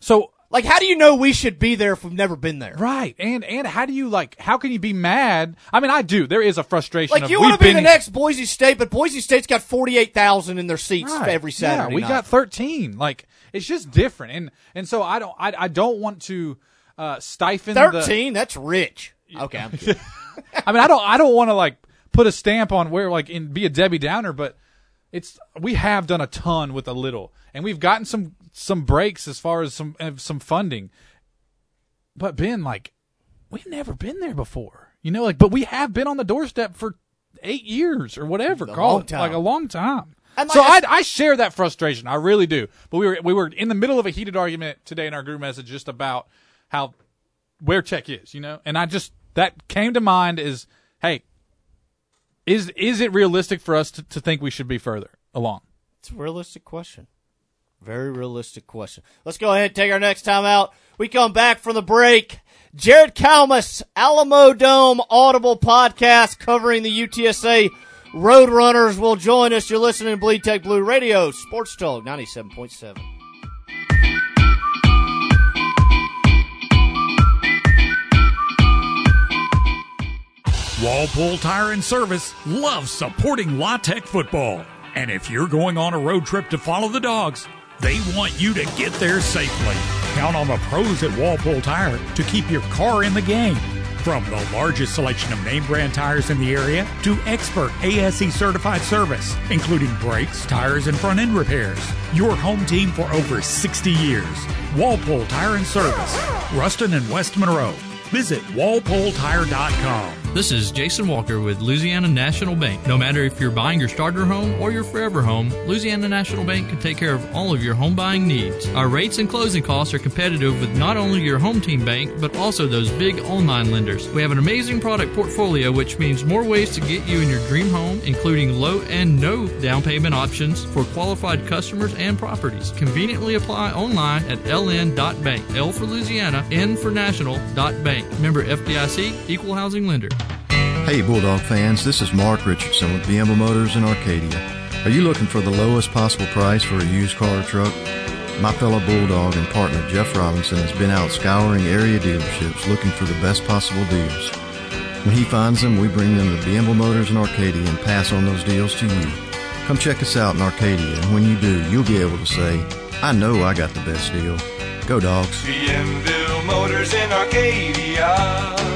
so Like, how do you know we should be there if we've never been there? right. And and how do you like how can you be mad? I mean, I do. There is a frustration. Like you want to be the next Boise State, but Boise State's got forty eight thousand in their seats Right. every Saturday. Yeah, we night. got 13. Like it's just different. And and so I don't I, I don't want to uh stifle the thirteen. That's rich. Okay. I mean, I don't I don't want to like put a stamp on where like and be a Debbie Downer, but it's we have done a ton with a little, and we've gotten some some breaks as far as some some funding. But Ben, like, we've never been there before, you know. Like, but we have been on the doorstep for eight years or whatever. It, like a long time. And so I, I share that frustration. I really do. But we were we were in the middle of a heated argument today in our group message just about how where Tech is, you know. And I just that came to mind is, hey, is is it realistic for us to, to think we should be further along? It's a realistic question. Very realistic question. Let's go ahead and take our next time out. We come back from the break. Jared Kalmus, Alamo Dome Audible podcast covering the UTSA Roadrunners will join us. You're listening to Bleed Tech Blue Radio, Sports Talk 97.7. Walpole Tire and Service loves supporting La Tech football. And if you're going on a road trip to follow the dogs, they want you to get there safely. Count on the pros at Walpole Tire to keep your car in the game. From the largest selection of name brand tires in the area to expert ASE certified service, including brakes, tires, and front end repairs. Your home team for over 60 years. Walpole Tire and Service, Ruston and West Monroe. Visit walpoletire.com. This is Jason Walker with Louisiana National Bank. No matter if you're buying your starter home or your forever home, Louisiana National Bank can take care of all of your home buying needs. Our rates and closing costs are competitive with not only your home team bank, but also those big online lenders. We have an amazing product portfolio, which means more ways to get you in your dream home, including low and no down payment options for qualified customers and properties. Conveniently apply online at ln.bank. L for Louisiana, N for national.bank. Member FDIC, Equal Housing Lender. Hey Bulldog fans, this is Mark Richardson with Bienville Motors in Arcadia. Are you looking for the lowest possible price for a used car or truck? My fellow Bulldog and partner Jeff Robinson has been out scouring area dealerships looking for the best possible deals. When he finds them, we bring them to Bienville Motors in Arcadia and pass on those deals to you. Come check us out in Arcadia, and when you do, you'll be able to say, I know I got the best deal. Go dogs. Bienville Motors in Arcadia.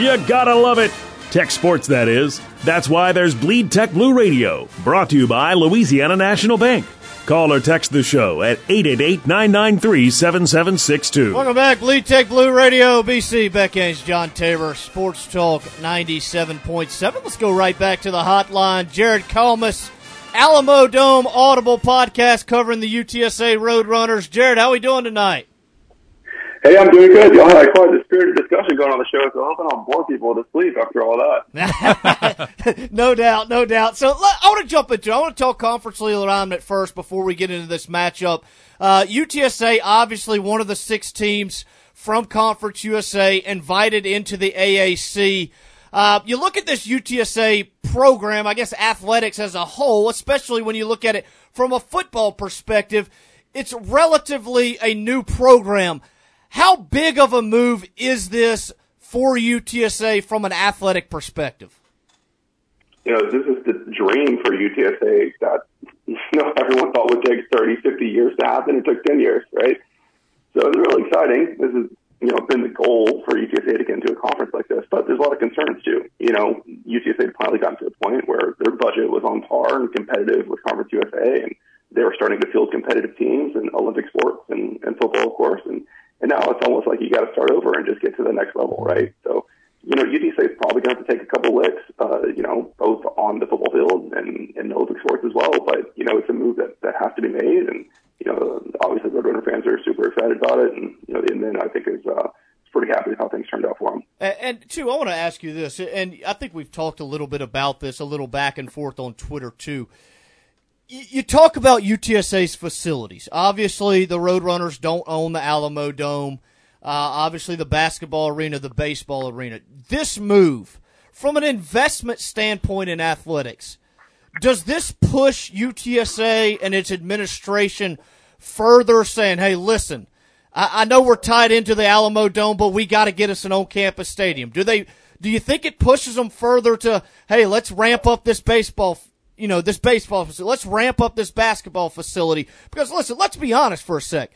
You gotta love it. Tech sports, that is. That's why there's Bleed Tech Blue Radio, brought to you by Louisiana National Bank. Call or text the show at 888 993 7762. Welcome back, Bleed Tech Blue Radio, BC, Beck Ames, John Tabor, Sports Talk 97.7. Let's go right back to the hotline. Jared Kalmus, Alamo Dome Audible podcast covering the UTSA Roadrunners. Jared, how are we doing tonight? Hey, I'm doing good. Y'all had quite a spirited discussion going on the show, so I hope I don't bore people to sleep after all that. no doubt, no doubt. So let, I want to jump into. I want to talk conference legal alignment first before we get into this matchup. Uh, UTSA, obviously one of the six teams from Conference USA invited into the AAC. Uh, you look at this UTSA program, I guess athletics as a whole, especially when you look at it from a football perspective, it's relatively a new program. How big of a move is this for UTSA from an athletic perspective? You know, this is the dream for UTSA that you know everyone thought would take 30, 50 years to happen. It took 10 years, right? So it's really exciting. This has you know been the goal for UTSA to get into a conference like this, but there's a lot of concerns too. You know, UTSA finally got to the point where their budget was on par and competitive with Conference USA, and they were starting to field competitive teams in Olympic sports and, and football, of course, and and now it's almost like you got to start over and just get to the next level, right? So, you know, UTSA is probably going to have to take a couple licks, uh, you know, both on the football field and in the Olympic sports as well. But you know, it's a move that that has to be made, and you know, obviously, Roadrunner fans are super excited about it, and you know, the Inman I think is uh, pretty happy with how things turned out for them. And, and two, I want to ask you this, and I think we've talked a little bit about this, a little back and forth on Twitter too you talk about UTSA's facilities. Obviously, the Roadrunners don't own the Alamodome. Uh, obviously, the basketball arena, the baseball arena. This move, from an investment standpoint in athletics, Does this push UTSA and its administration further saying, hey, listen, I, I know we're tied into the Alamodome, but we got to get us an on campus stadium? Do they, do you think it pushes them further to, hey, let's ramp up this baseball, you know, this baseball facility. Let's ramp up this basketball facility. Because listen, let's be honest for a sec.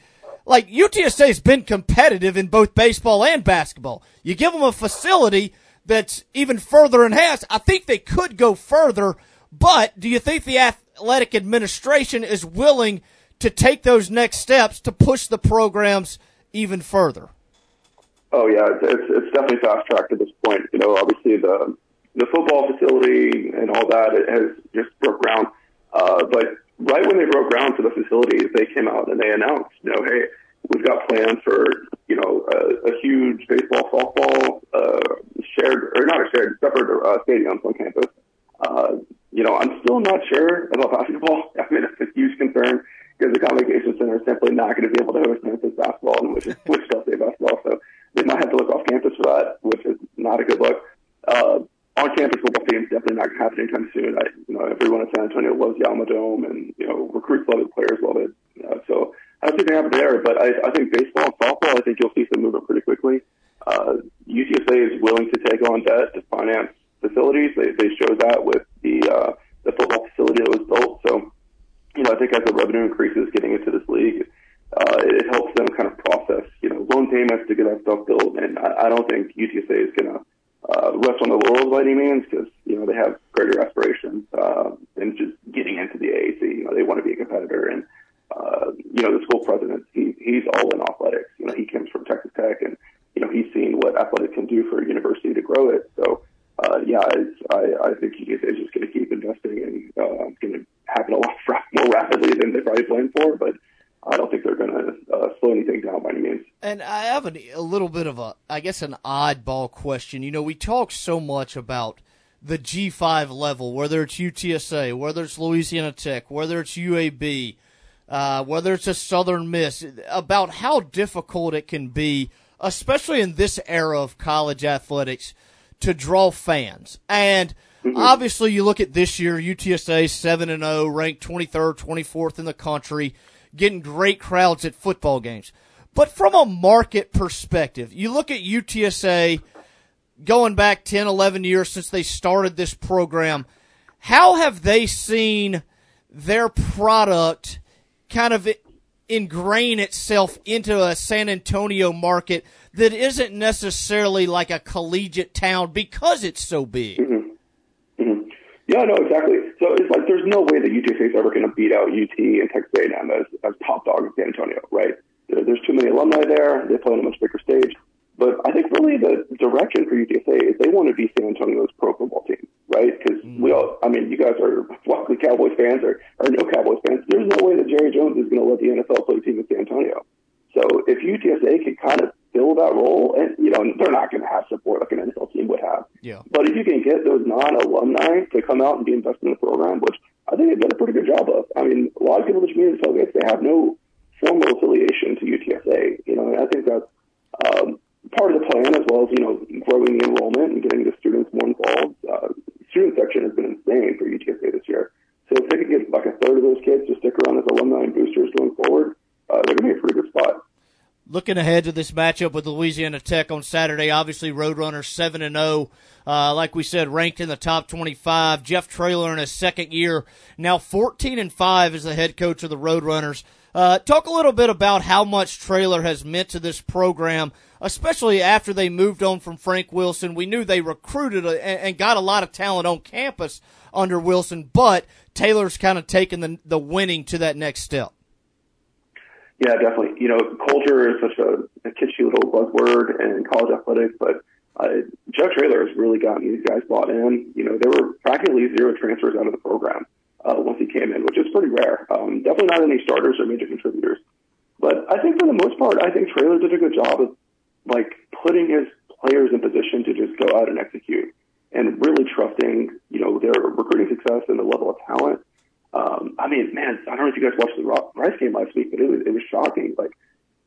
Like UTSA has been competitive in both baseball and basketball. You give them a facility that's even further enhanced. I think they could go further, but do you think the athletic administration is willing to take those next steps to push the programs even further? Oh yeah, it's it's definitely fast tracked at this point. You know, obviously the the football facility and all that it has just broke ground. Uh, but right when they broke ground for the facilities, they came out and they announced, you know, hey, we've got plans for you know a, a huge baseball, softball, uh, shared or not a shared, separate uh, stadiums on campus. Uh, you know, I'm still not sure about basketball. I mean, it's a huge concern because the Convocation Center is simply not going to be able to host Memphis basketball and which is Wichita State basketball. So they might have to look off campus for that, which is not a good look. Uh, on-campus football teams definitely not going to happen anytime soon. I, you know, everyone in San Antonio loves Alamodome, and you know, recruits love it, players love it. Uh, so I don't think they it there, but I, I think baseball and softball, I think you'll see some movement pretty quickly. Uh, UTSA is willing to take on debt to finance facilities. They, they showed that with the uh, the football facility that was built. So, you know, I think as the revenue increases getting into this league, uh, it helps them kind of process, you know, loan payments to get that stuff built. And I, I don't think UTSA is going to uh, rest on the laurels by any means because you know they have greater aspirations uh, than just getting into the AAC. You know, they want to be a competitor, and uh, you know the school president he he's all in athletics. You know, he comes from Texas Tech, and you know he's seen what athletics can do for a university to grow it. So uh, yeah, it's, I I think is just going to keep investing, and uh, it's going to happen a lot more rapidly than they probably planned for, but. I don't think they're going to uh, slow anything down by any means. And I have a, a little bit of a, I guess, an oddball question. You know, we talk so much about the G5 level, whether it's UTSA, whether it's Louisiana Tech, whether it's UAB, uh, whether it's a Southern Miss, about how difficult it can be, especially in this era of college athletics, to draw fans. And mm-hmm. obviously, you look at this year, UTSA 7 and 0, ranked 23rd, 24th in the country getting great crowds at football games. But from a market perspective, you look at UTSA going back 10, 11 years since they started this program. How have they seen their product kind of ingrain itself into a San Antonio market that isn't necessarily like a collegiate town because it's so big? Mm-hmm. Yeah, no, exactly. So it's like there's no way that UTSA is ever going to beat out UT and Texas A&M as, as top dog in San Antonio, right? There, there's too many alumni there. They play on a much bigger stage. But I think really the direction for UTSA is they want to be San Antonio's pro football team, right? Because mm. we all, I mean, you guys are luckily Cowboys fans or, or no Cowboys fans. There's no way that Jerry Jones is going to let the NFL play a team in San Antonio. So if UTSA can kind of fill that role, and you know they're not going to have support like an NFL team would have. Yeah. But if you can get those non-alumni to come out and be invested in the program, which I think they've done a pretty good job of. I mean, a lot of people that community tailgates they have no formal affiliation to UTSA. You know, and I think that's um, part of the plan as well as you know growing the enrollment and getting the students more involved. Uh, student section has been insane for UTSA this year. So if they could get like a third of those kids to stick around as alumni and boosters going forward, uh, they're going to be a pretty good spot. Looking ahead to this matchup with Louisiana Tech on Saturday, obviously Roadrunners seven and zero. Oh, uh, like we said, ranked in the top twenty-five. Jeff Traylor in his second year, now fourteen and five as the head coach of the Roadrunners. Uh, talk a little bit about how much Traylor has meant to this program, especially after they moved on from Frank Wilson. We knew they recruited a, and got a lot of talent on campus under Wilson, but Traylor's kind of taken the the winning to that next step. Yeah, definitely. You know, culture is such a, a kitschy little buzzword in college athletics, but uh, Jeff Traylor has really gotten these guys bought in. You know, there were practically zero transfers out of the program uh, once he came in, which is pretty rare. Um, definitely not any starters or major contributors. But I think for the most part, I think Traylor did a good job of like putting his players in position to just go out and execute and really trusting, you know, their recruiting success and the level of talent um, I mean, man, I don't know if you guys watched the Rice game last week, but it was it was shocking. Like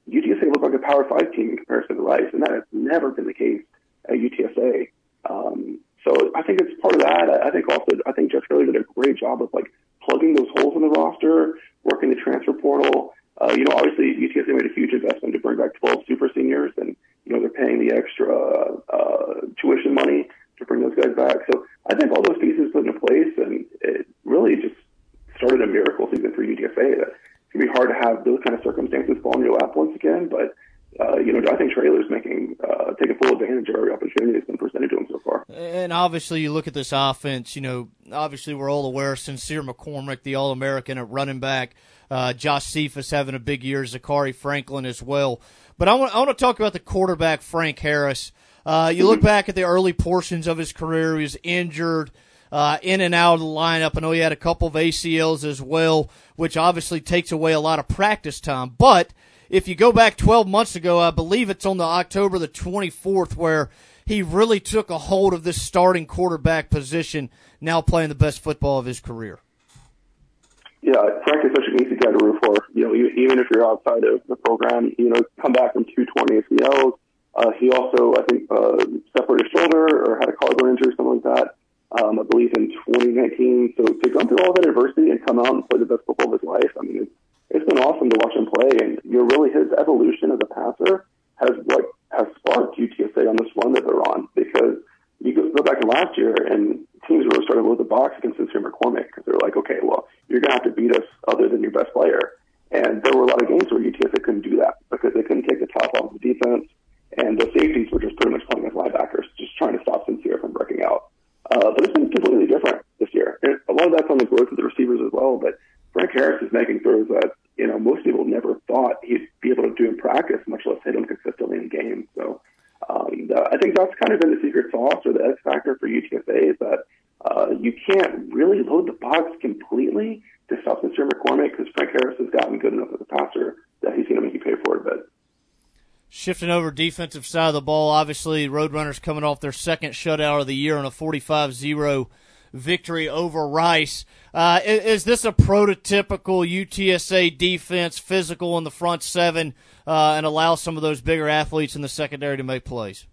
UTSA looked like a Power Five team in comparison to Rice, and that has never been the case at UTSA. Um, so I think it's part of that. I think also I think Jeff Hurley did a great job of like plugging those holes in the roster, working the transfer portal. Uh, you know, obviously UTSA made a huge investment to bring back 12 super seniors, and you know they're paying the extra uh, tuition money to bring those guys back. So I think all those pieces put into place, and it really just started a miracle season for UTSA. It's gonna be hard to have those kind of circumstances fall in your lap once again, but uh, you know, I think Traylor's making uh, taking full advantage of every opportunity that's been presented to him so far. And obviously, you look at this offense. You know, obviously, we're all aware Sincere McCormick, the All American at running back. Uh, Josh Cephus having a big year. Zakhari Franklin as well. But I want I want to talk about the quarterback Frank Harris. Uh, you look back at the early portions of his career. He was injured. Uh, in and out of the lineup. I know he had a couple of ACLs as well, which obviously takes away a lot of practice time. But if you go back 12 months ago, I believe it's on the October the 24th where he really took a hold of this starting quarterback position, now playing the best football of his career. Yeah, Frank is such an easy guy to root for. You know, even if you're outside of the program, you know, come back from 220 ACLs. Uh, he also, I think, uh, separated his shoulder or had a collarbone injury, or something like that. Um, I believe in 2019. So to go through all that adversity and come out and play the best football of his life, I mean, it's, it's been awesome to watch him play. And you're really his evolution as a passer has what has sparked UTSA on this run that they're on. Because you go, go back to last year and teams really started to load the box against Sincere McCormick because they're like, okay, well, you're going to have to beat us other than your best player. And there were a lot of games where UTSA couldn't do that because they couldn't take the top off the defense. And the safeties were just pretty much playing as linebackers, just trying to stop Sincere from breaking out. Uh, but it's been completely different this year. And a lot of that's on the growth of the receivers as well. But Frank Harris is making throws that, you know, most people never thought he'd be able to do in practice, much less hit them consistently in games. So um, the, I think that's kind of been the secret sauce or the X factor for UTSA is that uh, you can't really load the box completely to stop Mr. McCormick because Frank Harris has gotten good enough as a passer that he's going to make you pay for it a bit. Shifting over defensive side of the ball, obviously Roadrunners coming off their second shutout of the year on a 45-0 victory over Rice. Uh, is, is, this a prototypical UTSA defense, physical in the front seven, uh, and allow some of those bigger athletes in the secondary to make plays?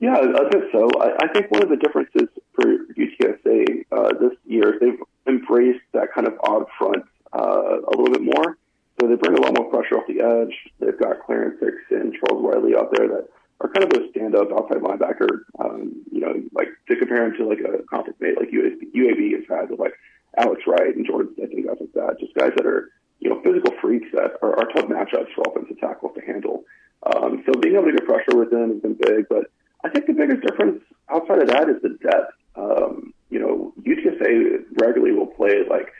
Yeah, I think so. I, I think one of the differences for UTSA uh, this year is they've embraced that kind of odd front uh, a little bit more. So they bring a lot more pressure off the edge. They've got Clarence Hicks and Charles Wiley out there that are kind of those stand-up outside linebacker. Um, you know, like to compare them to like a conference mate like UAB, UAB has had with like Alex Wright and Jordan Smith and guys like that. Just guys that are you know physical freaks that are, are tough matchups for offensive tackles to handle. Um, so being able to get pressure with them has been big, but I think the biggest difference outside of that is the depth. Um, you know, UTSA regularly will play like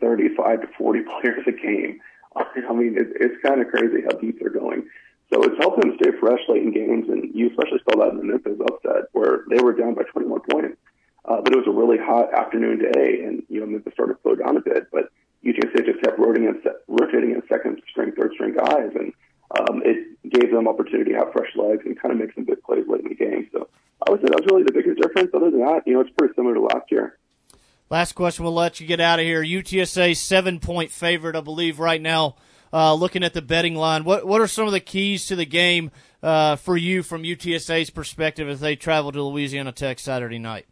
35 to 40 players a game. I mean, it, it's kind of crazy how deep they're going. So it's helped them stay fresh late in games, and you especially saw that in the Memphis upset where they were down by 21 points. Uh, but it was a really hot afternoon day, and you know Memphis started to slow down a bit. But UTSA just kept rotating in, rotating in second string, third string guys, and um, it gave them opportunity to have fresh legs and kind of make some big plays late in the game. So I would say that was really the biggest difference. Other than that, you know, it's pretty similar to last year. Last question, we'll let you get out of here. UTSA seven point favorite, I believe, right now. Uh, looking at the betting line, what what are some of the keys to the game uh, for you from UTSA's perspective as they travel to Louisiana Tech Saturday night?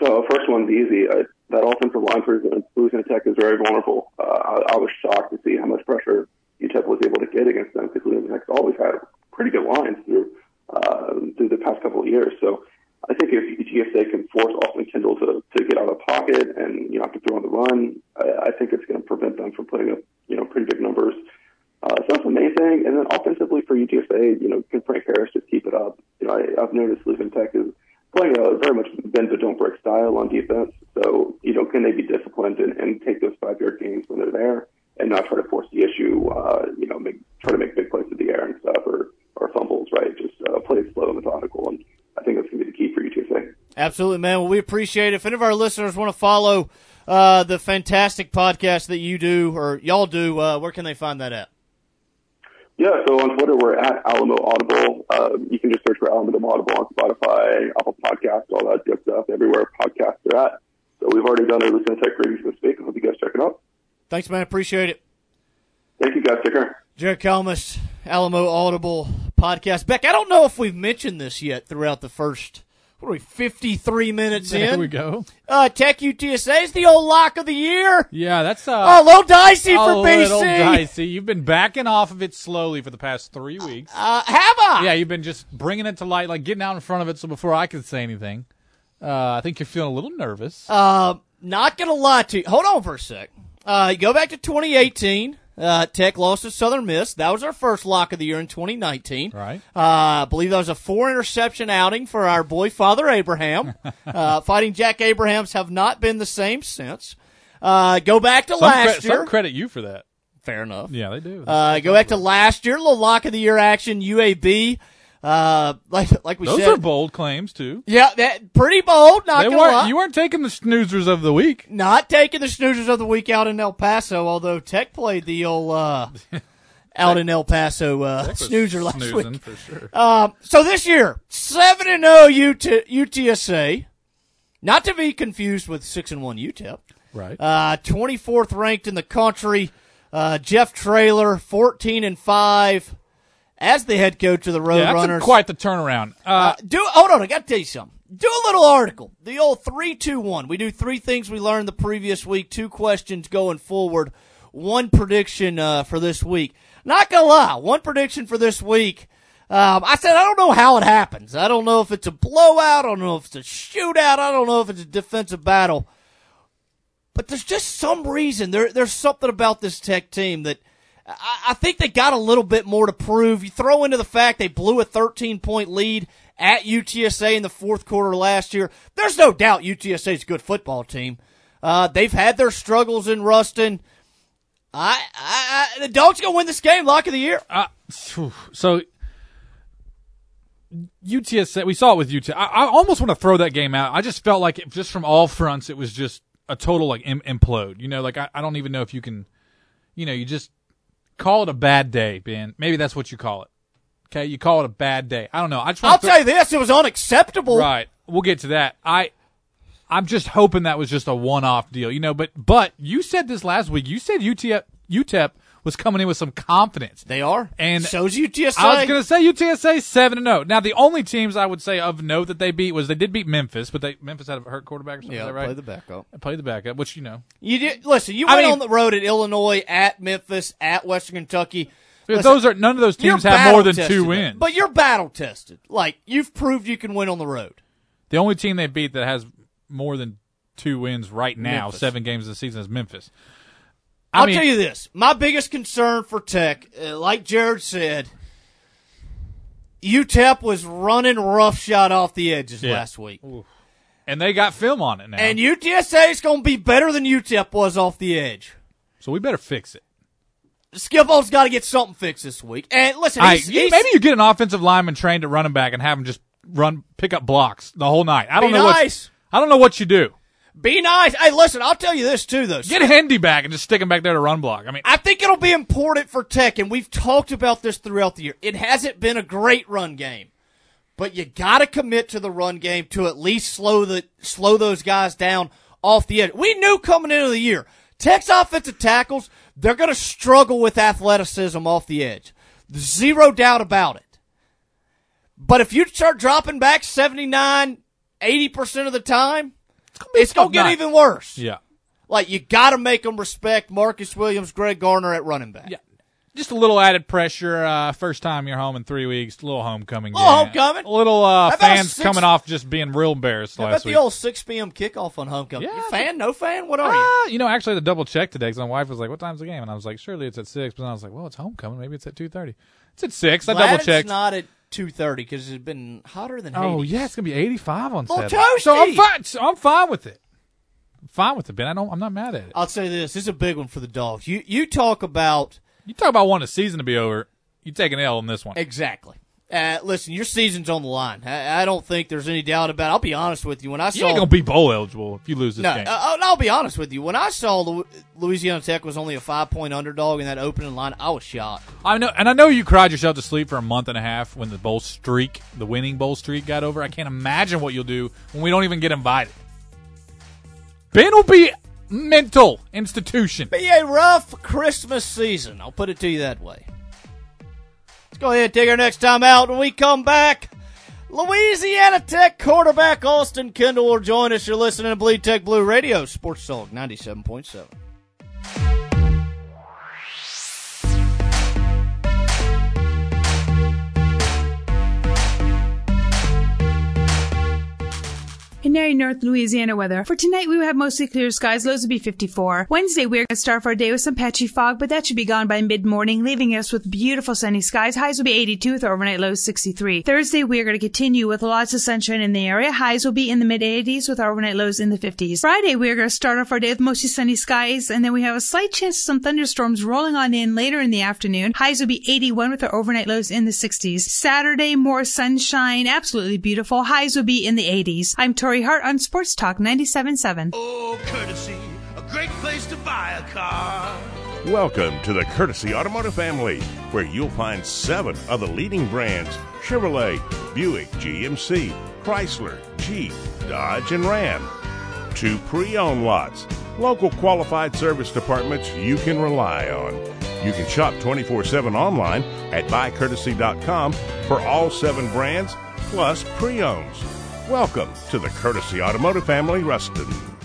So first one's easy. That offensive line for Louisiana Tech is very vulnerable. Uh, I, I was shocked to see how much pressure UTEP was able to get against them because Louisiana Tech's always had pretty good lines through uh, through the past couple of years. So I think if UTSA can force Austin Kendall to, to get out of pocket and you know have to throw on the run, I, I think it's going to prevent them from putting up you know pretty big numbers. Uh, so that's the main thing. And then offensively for UTSA, you know, can Frank Harris just keep it up? You know, I, I've noticed Louisiana Tech is playing a very much bend but don't break style on defense. So you know, can they be disciplined and, and take those five yard gains when they're there and not try to force the issue? Uh, you know, make, try to make big plays to the air and stuff or or fumbles, right? Just uh, play slow and methodical and I think that's going to be the key for UTSA. Absolutely, man. Well, we appreciate it. If any of our listeners want to follow uh, the fantastic podcast that you do or y'all do, uh, where can they find that at? Yeah, so on Twitter we're at Alamo Audible. Uh, you can just search for Alamo Audible on Spotify, Apple Podcasts, all that good stuff, everywhere podcasts are at. So we've already done a Lucent Tech review this week. I hope you guys check it out. Thanks, man. Appreciate it. Thank you, guys. Take care. Jared Kalmus, Alamo Audible podcast. Beck, I don't know if we've mentioned this yet throughout the first What are we, 53 minutes There in? There we go. Uh, Tech UTSA is the old lock of the year. Yeah, that's uh, Oh, a little dicey a for BC. little dicey. You've been backing off of it slowly for the past three weeks. Uh, have I? Yeah, you've been just bringing it to light, like getting out in front of it. So before I could say anything, uh, I think you're feeling a little nervous. Uh, not gonna lie to you. Hold on for a sec. Uh, go back to 2018. Uh, Tech lost to Southern Miss. That was our first lock of the year in 2019. Right. Uh, I believe that was a four interception outing for our boy Father Abraham. uh, fighting Jack Abrahams have not been the same since. Uh, go back to some, last cre- year. some credit you for that. Fair enough. Yeah, they do. Uh, go back to last year. Little lock of the year action. UAB. Uh, like like we said. Those said. are bold claims too. Yeah, that pretty bold. Not They gonna weren't, lie. you weren't taking the snoozers of the week. Not taking the snoozers of the week out in El Paso, although Tech played the old uh, out in El Paso uh, snoozer last week. for sure. Um, so this year, seven and zero UT- UTSA, not to be confused with six and one UTEP. Right. Uh, twenty fourth ranked in the country. Uh, Jeff Traylor, fourteen and five, as the head coach of the Yeah, that's Roadrunners. a, quite the turnaround. Uh, Uh, do hold on, I got to tell you something. Do a little article. The old three, two, one. We do three things we learned the previous week. Two questions going forward. One prediction uh, for this week. Not gonna lie, one prediction for this week. Um, I said I don't know how it happens. I don't know if it's a blowout. I don't know if it's a shootout. I don't know if it's a defensive battle. But there's just some reason there. There's something about this Tech team that I, I think they got a little bit more to prove. You throw into the fact they blew a 13 point lead at UTSA in the fourth quarter last year. There's no doubt UTSA is a good football team. Uh, they've had their struggles in Ruston. I, I, I the dogs gonna win this game. Lock of the year. Uh, so UTSA, we saw it with UT. I, I almost want to throw that game out. I just felt like it, just from all fronts, it was just a total like Im- implode. You know, like I, I don't even know if you can, you know, you just call it a bad day, Ben. Maybe that's what you call it. Okay, you call it a bad day. I don't know. I just I'll to tell you this: it was unacceptable. Right. We'll get to that. I I'm just hoping that was just a one-off deal, you know. But but you said this last week. You said UTEP UTEP was coming in with some confidence. They are, and so's UTSA. I was going to say UTSA seven and zero. Now the only teams I would say of note that they beat was they did beat Memphis, but they Memphis had a hurt quarterback or something. Yeah, right? play the backup. Play the backup, which you know. You did listen. You I went mean- on the road at Illinois, at Memphis, at Western Kentucky. Listen, those are none of those teams have more than two wins. But you're battle tested. Like you've proved you can win on the road. The only team they beat that has more than two wins right now, Memphis. seven games of the season, is Memphis. I I'll mean- tell you this: my biggest concern for Tech, uh, like Jared said, UTEP was running roughshod off the edges Yeah. last week, and they got film on it now. and UTSA is going to be better than UTEP was off the edge. so we better fix it. Skippo's got to get something fixed this week. And listen, right, he's, you- he's- maybe you get an offensive lineman trained at running back and have him just run, pick up blocks the whole night. I don't know nice. what I don't know what you do. Be nice. Hey, listen, I'll tell you this too, though. Get Hendy back and just stick him back there to run block. I mean, I think it'll be important for Tech, and we've talked about this throughout the year. It hasn't been a great run game, but you got to commit to the run game to at least slow the slow those guys down off the edge. We knew coming into the year, Tech's offensive tackles they're going to struggle with athleticism off the edge, zero doubt about it. But if you start dropping back 79, 80 percent of the time, it's going to get even worse. yeah, Like you got to make them respect Marcus Williams, Greg Garner at running back. Yeah. just a little added pressure. Uh, first time you're home in three weeks, a little homecoming. Little game. homecoming. A little uh, fans six- coming off just being real embarrassed How last about week. the old 6 p.m. kickoff on homecoming? You fan? No fan? What are you? Ah, you know, actually, the double check today because my wife was like, "What time's the game?" And I was like, "Surely it's at 6. But then I was like, "Well, it's homecoming. Maybe it's at 2.30. It's at six. I double checked. It's not at 2:30 because it's been hotter than Oh Hades. yeah, it's gonna be 85 on Little Saturday. So I'm fine. So I'm fine with it. I'm fine with it, Ben. I don't. I'm not mad at it. I'll say this: this is a big one for the dogs. You you talk about You talk about wanting a season to be over. You take an L on this one. exactly. Uh, listen, your season's on the line. I, I don't think there's any doubt about. it. I'll be honest with you. When I You saw ain't gonna be bowl eligible if you lose this no, game. uh, uh, I'll be honest with you. When I saw Louisiana Tech was only a five point underdog in that opening line, I was shocked. I know, and I know you cried yourself to sleep for a month and a half when the bowl streak, the winning bowl streak, got over. I can't imagine what you'll do when we don't even get invited. Ben will be mental institution. Be a rough Christmas season. I'll put it to you that way. Let's go ahead and take our next time out when we come back. Louisiana Tech quarterback Austin Kendall will join us. You're listening to Bleed Tech Blue Radio, Sports Talk 97.7. Canary North Louisiana weather. For tonight, we will have mostly clear skies. Lows will be 54. Wednesday, we're going to start our day with some patchy fog, but that should be gone by mid-morning, leaving us with beautiful sunny skies. Highs will be 82 with overnight lows 63. Thursday, we are going to continue with lots of sunshine in the area. Highs will be in the mid-80s with overnight lows in the 50s. Friday, we are going to start off our day with mostly sunny skies, and then we have a slight chance of some thunderstorms rolling on in later in the afternoon. Highs will be 81 with our overnight lows in the 60s. Saturday, more sunshine, absolutely beautiful. Highs will be in the 80s. I'm Tori Hart on Sports Talk 97.7. Oh, courtesy, a great place to buy a car. Welcome to the Courtesy Automotive family, where you'll find seven of the leading brands Chevrolet, Buick, GMC, Chrysler, Jeep, Dodge, and Ram. Two pre owned lots, local qualified service departments you can rely on. You can shop 24 7 online at buycourtesy.com for all seven brands plus pre owns. Welcome to the Courtesy Automotive family, Ruston.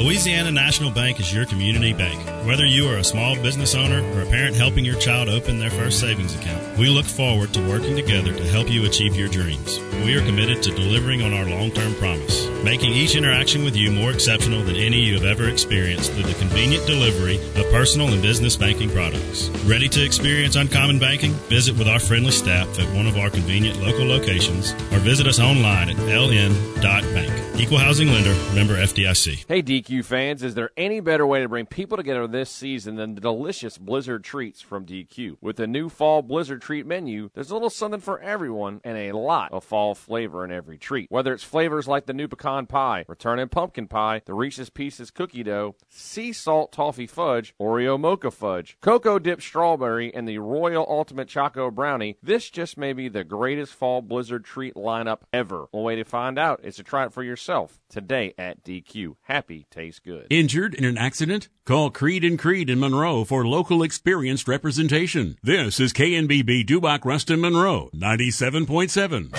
Louisiana National Bank is your community bank. Whether you are a small business owner or a parent helping your child open their first savings account, we look forward to working together to help you achieve your dreams. We are committed to delivering on our long term promise, making each interaction with you more exceptional than any you have ever experienced through the convenient delivery of personal and business banking products. Ready to experience uncommon banking? Visit with our friendly staff at one of our convenient local locations or visit us online at ln.bank. Equal housing lender, member FDIC. Hey, DQ fans, is there any better way to bring people together this season than the delicious Blizzard treats from DQ? With the new fall Blizzard treat menu, there's a little something for everyone and a lot of fall flavor in every treat. Whether it's flavors like the new pecan pie, returning pumpkin pie, the Reese's Pieces cookie dough, sea salt toffee fudge, Oreo mocha fudge, cocoa dipped strawberry, and the Royal Ultimate Choco Brownie, this just may be the greatest fall Blizzard treat lineup ever. One way to find out is to try it for yourself today at DQ. Happy tastes good. Injured in an accident? Call Creed and Creed in Monroe for local experienced representation. This is KNBB Dubach Ruston Monroe 97.7.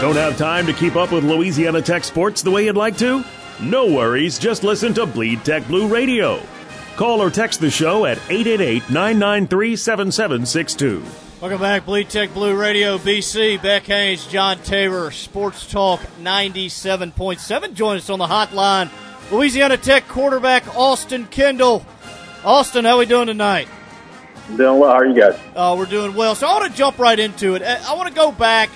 Don't have time to keep up with Louisiana Tech sports the way you'd like to? No worries, just listen to Bleed Tech Blue Radio. Call or text the show at 888 993 7762. Welcome back, Bleed Tech Blue Radio, BC. Beck Haynes, John Tabor, Sports Talk 97.7. Join us on the hotline. Louisiana Tech quarterback Austin Kendall. Austin, how are we doing tonight? Doing well. How are you guys? Uh, we're doing well. So I want to jump right into it. I want to go back.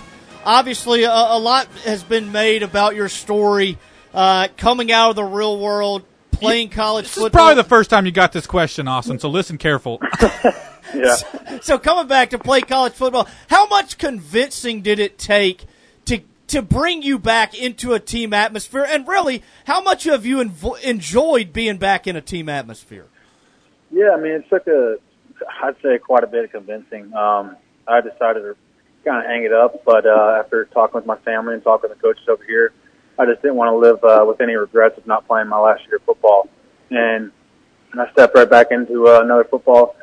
Obviously, a, a, lot has been made about your story uh, coming out of the real world, playing college this football. is probably the first time you got this question, Austin. So listen careful. yeah. So, so coming back to play college football, how much convincing did it take to to bring you back into a team atmosphere? And really, how much have you envo- enjoyed being back in a team atmosphere? Yeah, I mean, it took a, I'd say, quite a bit of convincing. Um, I decided to kind of hang it up, but uh, after talking with my family and talking with the coaches over here, I just didn't want to live uh, with any regrets of not playing my last year of football. And, and I stepped right back into uh, another football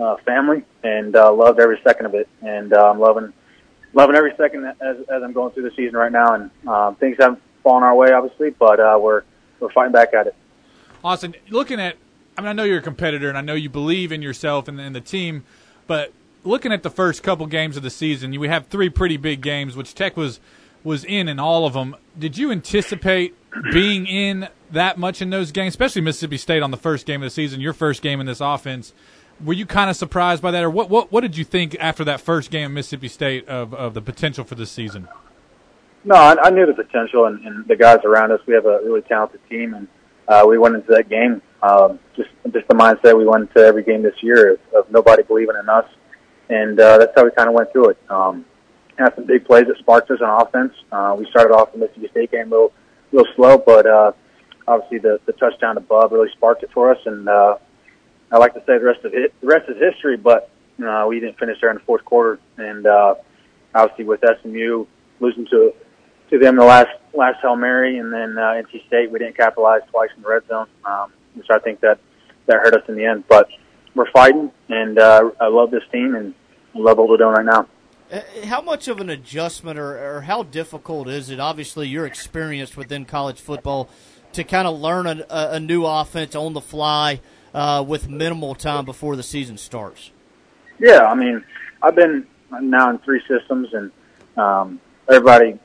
uh, family and uh, loved every second of it. And uh, I'm loving loving every second as, as I'm going through the season right now. And um, things haven't fallen our way, obviously, but uh, we're we're fighting back at it. Austin, looking at, I mean, I know you're a competitor, and I know you believe in yourself and, and the team, but looking at the first couple games of the season, we have three pretty big games, which Tech was was in in all of them. Did you anticipate being in that much in those games, especially Mississippi State on the first game of the season, your first game in this offense? Were you kind of surprised by that, or what? What, what did you think after that first game of Mississippi State of, of the potential for this season? No, I, I knew the potential, and, and the guys around us. We have a really talented team, and uh, we went into that game um, just just the mindset we went into every game this year of, of nobody believing in us, and uh, that's how we kind of went through it. Um, had some big plays that sparked us on offense. Uh, we started off the Mississippi State game a little, little slow, but uh, obviously the, the touchdown above really sparked it for us. And uh, I like to say the rest of it, the rest is history, but uh, we didn't finish there in the fourth quarter. And uh, obviously with SMU losing to to them the last last hail mary, and then uh, NC State we didn't capitalize twice in the red zone, um, which I think that that hurt us in the end. But we're fighting, and uh, I love this team and I love what we're doing right now. Uh, How much of an adjustment or, or how difficult is it? Obviously, you're experienced within college football to kind of learn a, a a new offense on the fly uh, with minimal time before the season starts. Yeah, I mean, I've been now in three systems, and um, everybody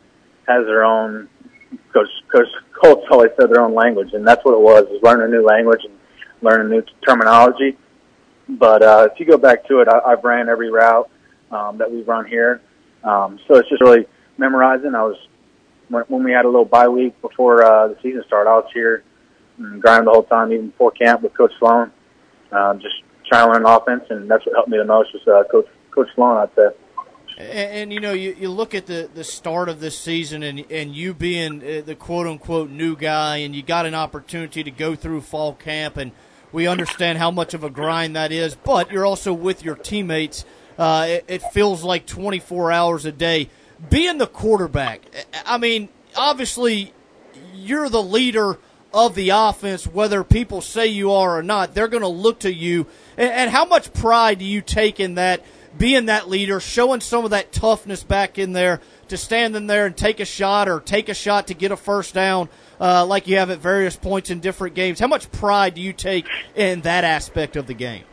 has their own. Coach Coach Holtz always said their own language, and that's what it was: is learn a new language and learn a new terminology. But uh, if you go back to it, I, I've ran every route um, that we've run here, um, so it's just really memorizing. I was when, when we had a little bye week before uh, the season started. I was here and grinding the whole time, even before camp with Coach Sloan, um, just trying to learn offense, and that's what helped me the most was uh, Coach Coach Sloan. I'd say. And, and you know, you, you look at the, the start of this season, and and you being uh, the quote unquote new guy, and you got an opportunity to go through fall camp, and we understand how much of a grind that is. But you're also with your teammates. Uh, it, it feels like 24 hours a day. Being the quarterback, I mean, obviously, you're the leader of the offense, whether people say you are or not. They're going to look to you. And, and how much pride do you take in that? being that leader, showing some of that toughness back in there to stand in there and take a shot or take a shot to get a first down, uh, like you have at various points in different games. How much pride do you take in that aspect of the game?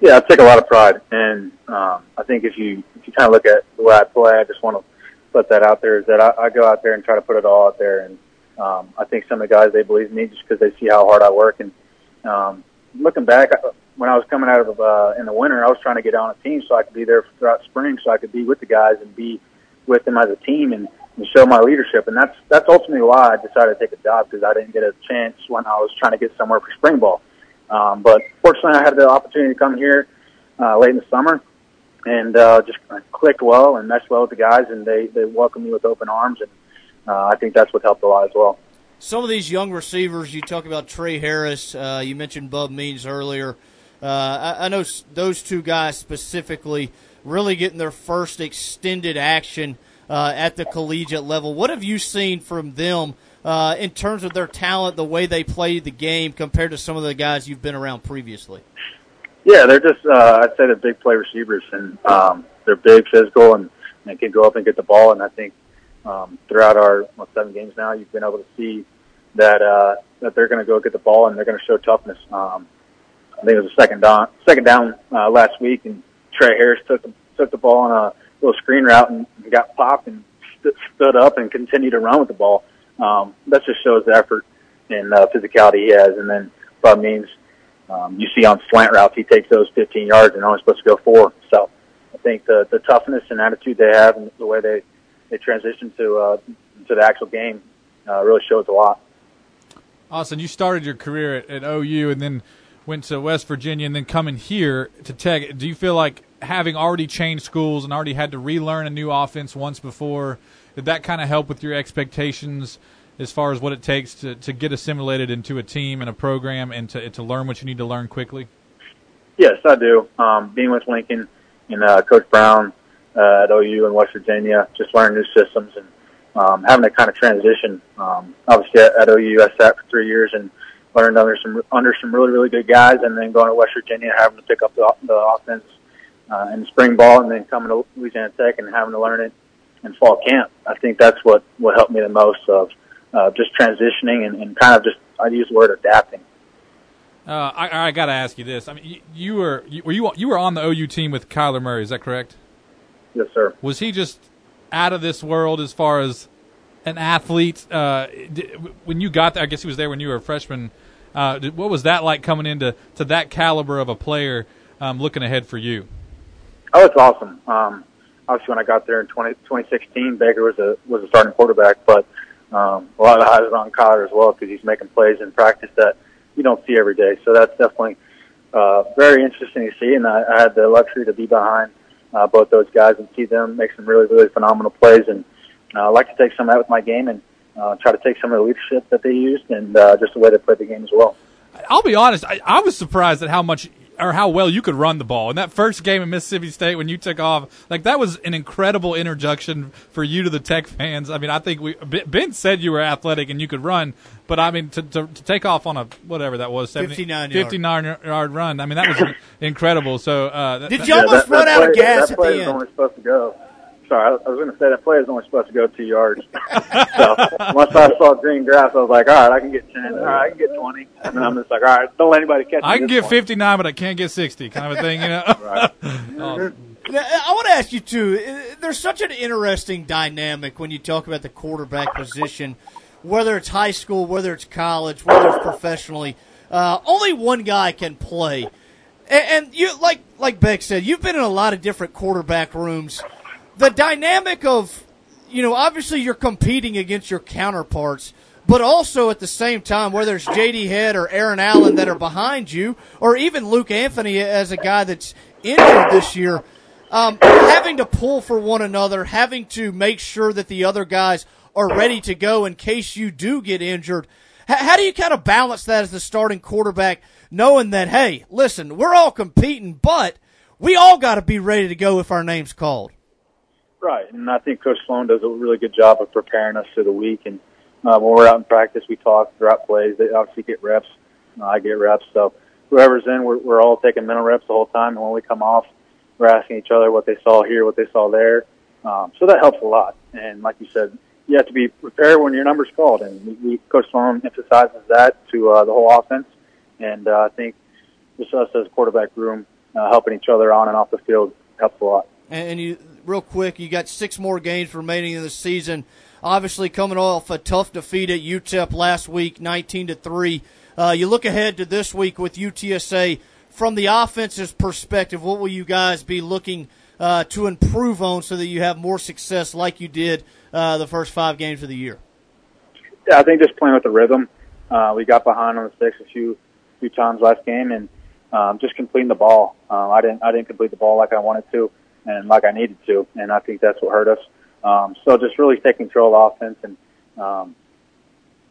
Yeah, I take a lot of pride, and um, I think if you if you kind of look at the way I play, I just want to put that out there is that I, I go out there and try to put it all out there, and um, I think some of the guys they believe in me just because they see how hard I work. And um, looking back, when I was coming out of uh, in the winter, I was trying to get on a team so I could be there throughout spring, so I could be with the guys and be with them as a team and, and show my leadership. And that's that's ultimately why I decided to take a job because I didn't get a chance when I was trying to get somewhere for spring ball. Um, but fortunately, I had the opportunity to come here uh, late in the summer and uh, just clicked well and meshed well with the guys, and they they welcomed me with open arms, and uh, I think that's what helped a lot as well. Some of these young receivers, you talk about Trey Harris, uh, you mentioned Bub Means earlier. Uh, I, I know s- those two guys specifically really getting their first extended action uh, at the collegiate level. What have you seen from them uh, in terms of their talent, the way they play the game compared to some of the guys you've been around previously? Yeah, they're just uh, I'd say they're big play receivers, and um, they're big, physical, and, and can go up and get the ball. And I think um, throughout our what, seven games now, you've been able to see that uh, that they're going to go get the ball and they're going to show toughness. Um, I think it was a second down, second down uh, last week, and Trey Harris took the, took the ball on a little screen route and got popped and st- stood up and continued to run with the ball. Um, that just shows the effort and uh, physicality he has. And then Bub Means um, you see on slant routes he takes those 15 yards and only supposed to go four. So I think the the toughness and attitude they have and the way they they transition to uh, to the actual game uh, really shows a lot. Austin, you started your career at, at OU and then went to West Virginia and then coming here to Tech. Do you feel like having already changed schools and already had to relearn a new offense once before, did that kind of help with your expectations as far as what it takes to, to get assimilated into a team and a program and to, to learn what you need to learn quickly? Yes, I do. Um, being with Lincoln and uh, Coach Brown uh, at OU in West Virginia, just learning new systems and um, having to kind of transition. Um, obviously, at, at OU, I sat for three years and learned under some under some really really good guys, and then going to West Virginia, having to pick up the, the offense uh, in spring ball, and then coming to Louisiana Tech and having to learn it in fall camp. I think that's what what helped me the most of uh, just transitioning and, and kind of just I use the word adapting. Uh, I, I got to ask you this. I mean, you, you were you, were you you were on the OU team with Kyler Murray. Is that correct? Yes, sir. Was he just out of this world as far as an athlete? Uh, did, when you got there, I guess he was there when you were a freshman. Uh, did, what was that like coming into to that caliber of a player? Um, looking ahead for you. Oh, it's awesome. Um, obviously, when I got there in 20, 2016, Baker was a was a starting quarterback, but um, a lot of eyes are on Kyler as well because he's making plays in practice that you don't see every day. So that's definitely uh, very interesting to see, and I, I had the luxury to be behind uh, both those guys and see them make some really, really phenomenal plays. And uh, I like to take some of that with my game and uh, try to take some of the leadership that they used and uh, just the way they played the game as well. I'll be honest. I, I was surprised at how much or how well you could run the ball. In that first game in Mississippi State when you took off, like that was an incredible introduction for you to the Tech fans. I mean, I think we Ben said you were athletic and you could run, but I mean to to, to take off on a whatever that was 70, 59 yard. 59 yard run. I mean, that was incredible. So uh, that, Did that- you almost that, run that out of gas That at play the was end? only supposed to go. Sorry, I I was going to say that play is only supposed to go two yards. so once I saw green grass, I was like, all right, I can get ten. All right, I can get twenty. And then I'm just like, all right, don't let anybody catch me. I can get 59, but I can't get 60, kind of a thing, you know. Awesome. Now, I want to ask you too. uh, There's such an interesting dynamic when you talk about the quarterback position, whether it's high school, whether it's college, whether it's professionally. Uh, only one guy can play, and, and you like like Beck said, you've been in a lot of different quarterback rooms. The dynamic of, you know, obviously you're competing against your counterparts. But also at the same time, whether it's J.D. Head or Aaron Allen that are behind you, or even Luke Anthony as a guy that's injured this year, um, having to pull for one another, having to make sure that the other guys are ready to go in case you do get injured. H- how do you kind of balance that as the starting quarterback, knowing that, hey, listen, we're all competing, but we all got to be ready to go if our name's called? Right, and I think Coach Sloan does a really good job of preparing us for the week. And uh, when we're out in practice, we talk throughout plays. They obviously get reps. I get reps. So whoever's in, we're, we're all taking mental reps the whole time. And when we come off, we're asking each other what they saw here, what they saw there. Um, so that helps a lot. And like you said, you have to be prepared when your number's called. And we, we Coach Sloan emphasizes that to uh, the whole offense. And uh, I think just us as quarterback room uh, helping each other on and off the field helps a lot. And you, real quick, you got six more games remaining in the season. Obviously, coming off a tough defeat at UTEP last week, nineteen to three. Uh, you look ahead to this week with UTSA. From the offense's perspective, what will you guys be looking uh, to improve on so that you have more success like you did uh, the first five games of the year? Yeah, I think just playing with the rhythm. Uh, we got behind on the sticks a few few times last game, and um, just completing the ball. Um, I didn't I didn't complete the ball like I wanted to, and like I needed to, and I think that's what hurt us. Um, so just really taking control of the offense and um,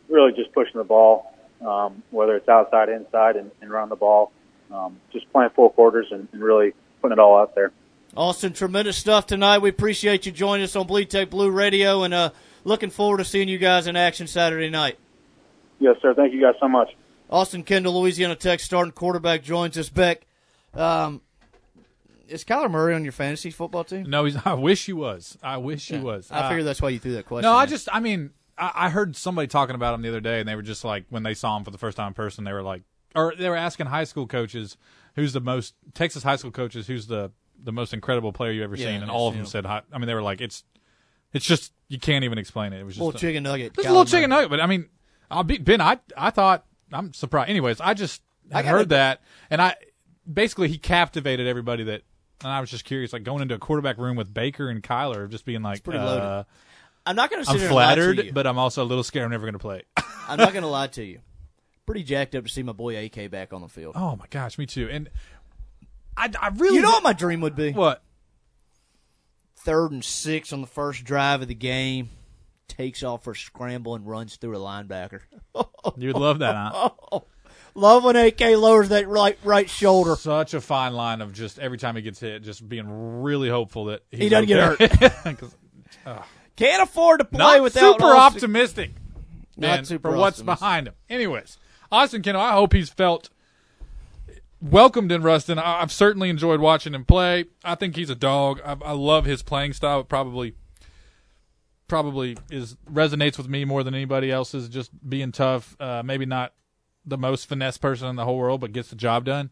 really just pushing the ball, um, whether it's outside, inside, and, and run the ball. Um, just playing full quarters and, and really putting it all out there. Austin, tremendous stuff tonight. We appreciate you joining us on Bleed Tech Blue Radio, and uh, looking forward to seeing you guys in action Saturday night. Yes, sir. Thank you guys so much. Austin Kendall, Louisiana Tech starting quarterback, joins us. Beck, um, is Kyler Murray on your fantasy football team? No, he's. I wish he was. I wish he was. I Uh, figured that's why you threw that question. No, I just, I mean, I, I heard somebody talking about him the other day, and they were just like, when they saw him for the first time in person, they were like, or they were asking high school coaches, who's the most Texas high school coaches, who's the the most incredible player you've ever Yeah, seen, and all of them yeah. said, hi, I mean, they were like, it's, it's just you can't even explain it. It was just Little a- chicken nugget. Just a Kyler little chicken Murray. nugget, but I mean, I'll be Ben. I I thought I'm surprised. Anyways, I just I heard that, and I basically he captivated everybody that. And I was just curious, like going into a quarterback room with Baker and Kyler, just being like, pretty uh, loaded. I'm not going to sit I'm here to flattered, you. but I'm also a little scared. I'm never going to play. I'm not going to lie to you. Pretty jacked up to see my boy AK back on the field. oh my gosh, me too. And I, I really, You know what my dream would be? What? Third and six on the first drive of the game. Takes off for a scramble and runs through a linebacker. You'd love that, huh? Love when AK lowers that right right shoulder. Such a fine line of just every time he gets hit, just being really hopeful that he's He doesn't get hurt. ugh. Can't afford to play not without super Austin- optimistic. Not man, super for what's optimistic. behind him. Anyways, Austin Kendall, I hope he's felt welcomed in Ruston. I- I've certainly enjoyed watching him play. I think he's a dog. I, I love his playing style. It probably probably is resonates with me more than anybody else's. Just being tough. Uh, maybe not the most finesse person in the whole world, but gets the job done.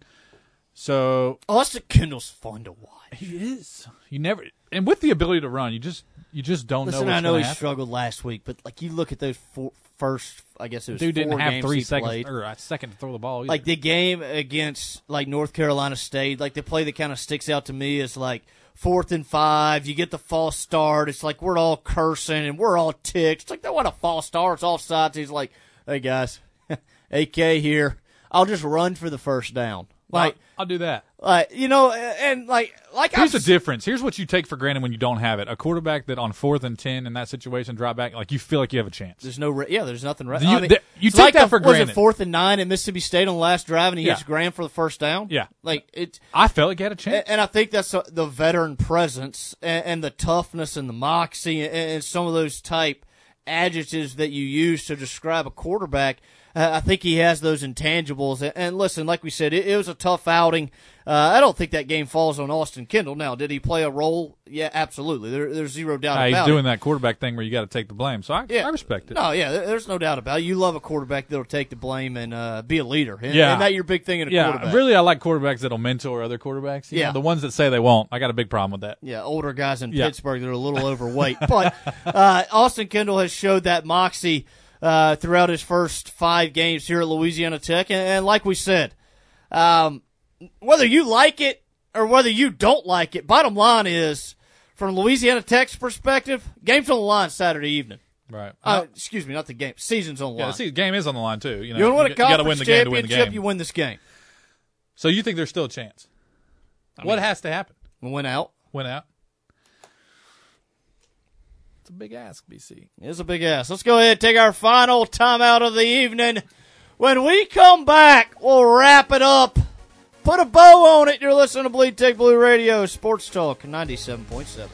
So Austin Kendall's fun to watch. He is. You never and with the ability to run, you just you just don't Listen, know. I know he happen. struggled last week, but like you look at those four, first, I guess it was Dude didn't have three seconds played. or a second to throw the ball. Either. Like the game against like North Carolina State, like the play that kind of sticks out to me is like fourth and five. You get the false start. It's like we're all cursing and we're all ticked. It's like they want a false start. It's offsides. He's like, hey guys, AK here. I'll just run for the first down. Like I'll, I'll do that. Like you know, and like like Here's I've the difference. Here's what you take for granted when you don't have it. A quarterback that on fourth and ten in that situation drop back, like you feel like you have a chance. There's no, re- yeah. There's nothing. Re- You- I mean, th- you take like that the- for Was granted. it fourth and nine at Mississippi State on the last drive, and he Yeah. hits Graham for the first down? Yeah. like it. I felt like he had a chance. And, and I think that's uh, the veteran presence and, and the toughness and the moxie and, and some of those type adjectives that you use to describe a quarterback. Uh, I think he has those intangibles. And, listen, like we said, it, it was a tough outing. Uh, I don't think that game falls on Austin Kendall. Now, did he play a role? Yeah, absolutely. There, there's zero doubt Uh, he's doing it. that quarterback thing where you got to take the blame. So I, yeah. I respect it. No, yeah, there's no doubt about it. You love a quarterback that'll take the blame and uh, be a leader. And, yeah, and that your big thing in a yeah, quarterback. really, I like quarterbacks that'll mentor other quarterbacks. You Yeah. know, the ones that say they won't. I got a big problem with that. Yeah, older guys in Yeah. Pittsburgh that are a little overweight. But uh, Austin Kendall has showed that moxie uh, throughout his first five games here at Louisiana Tech. And, and like we said, um, whether you like it or whether you don't like it, bottom line is, from Louisiana Tech's perspective, game's on the line Saturday evening. Right. Uh, excuse me, not the game. Season's on the Yeah, line. see, the game is on the line too. You know, you want to win a you got to win the game to win the championship, game. you win this game. So you think there's still a chance? what has to happen? Win out. Win out. It's a big ask, BC. It's a big ass. Let's go ahead and take our final timeout of the evening. When we come back, we'll wrap it up. Put a bow on it. You're listening to Bleed Tech Blue Radio, Sports Talk 97.7.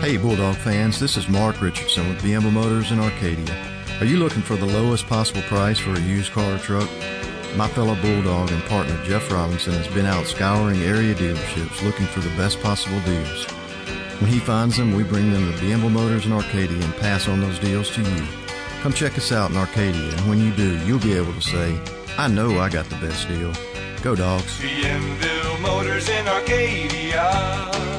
Hey, Bulldog fans, this is Mark Richardson with Bienville Motors in Arcadia. Are you looking for the lowest possible price for a used car or truck? My fellow Bulldog and partner Jeff Robinson has been out scouring area dealerships looking for the best possible deals. When he finds them, we bring them to Bienville Motors in Arcadia and pass on those deals to you. Come check us out in Arcadia, and when you do, you'll be able to say, I know I got the best deal. Go, dogs. Bienville Motors in Arcadia.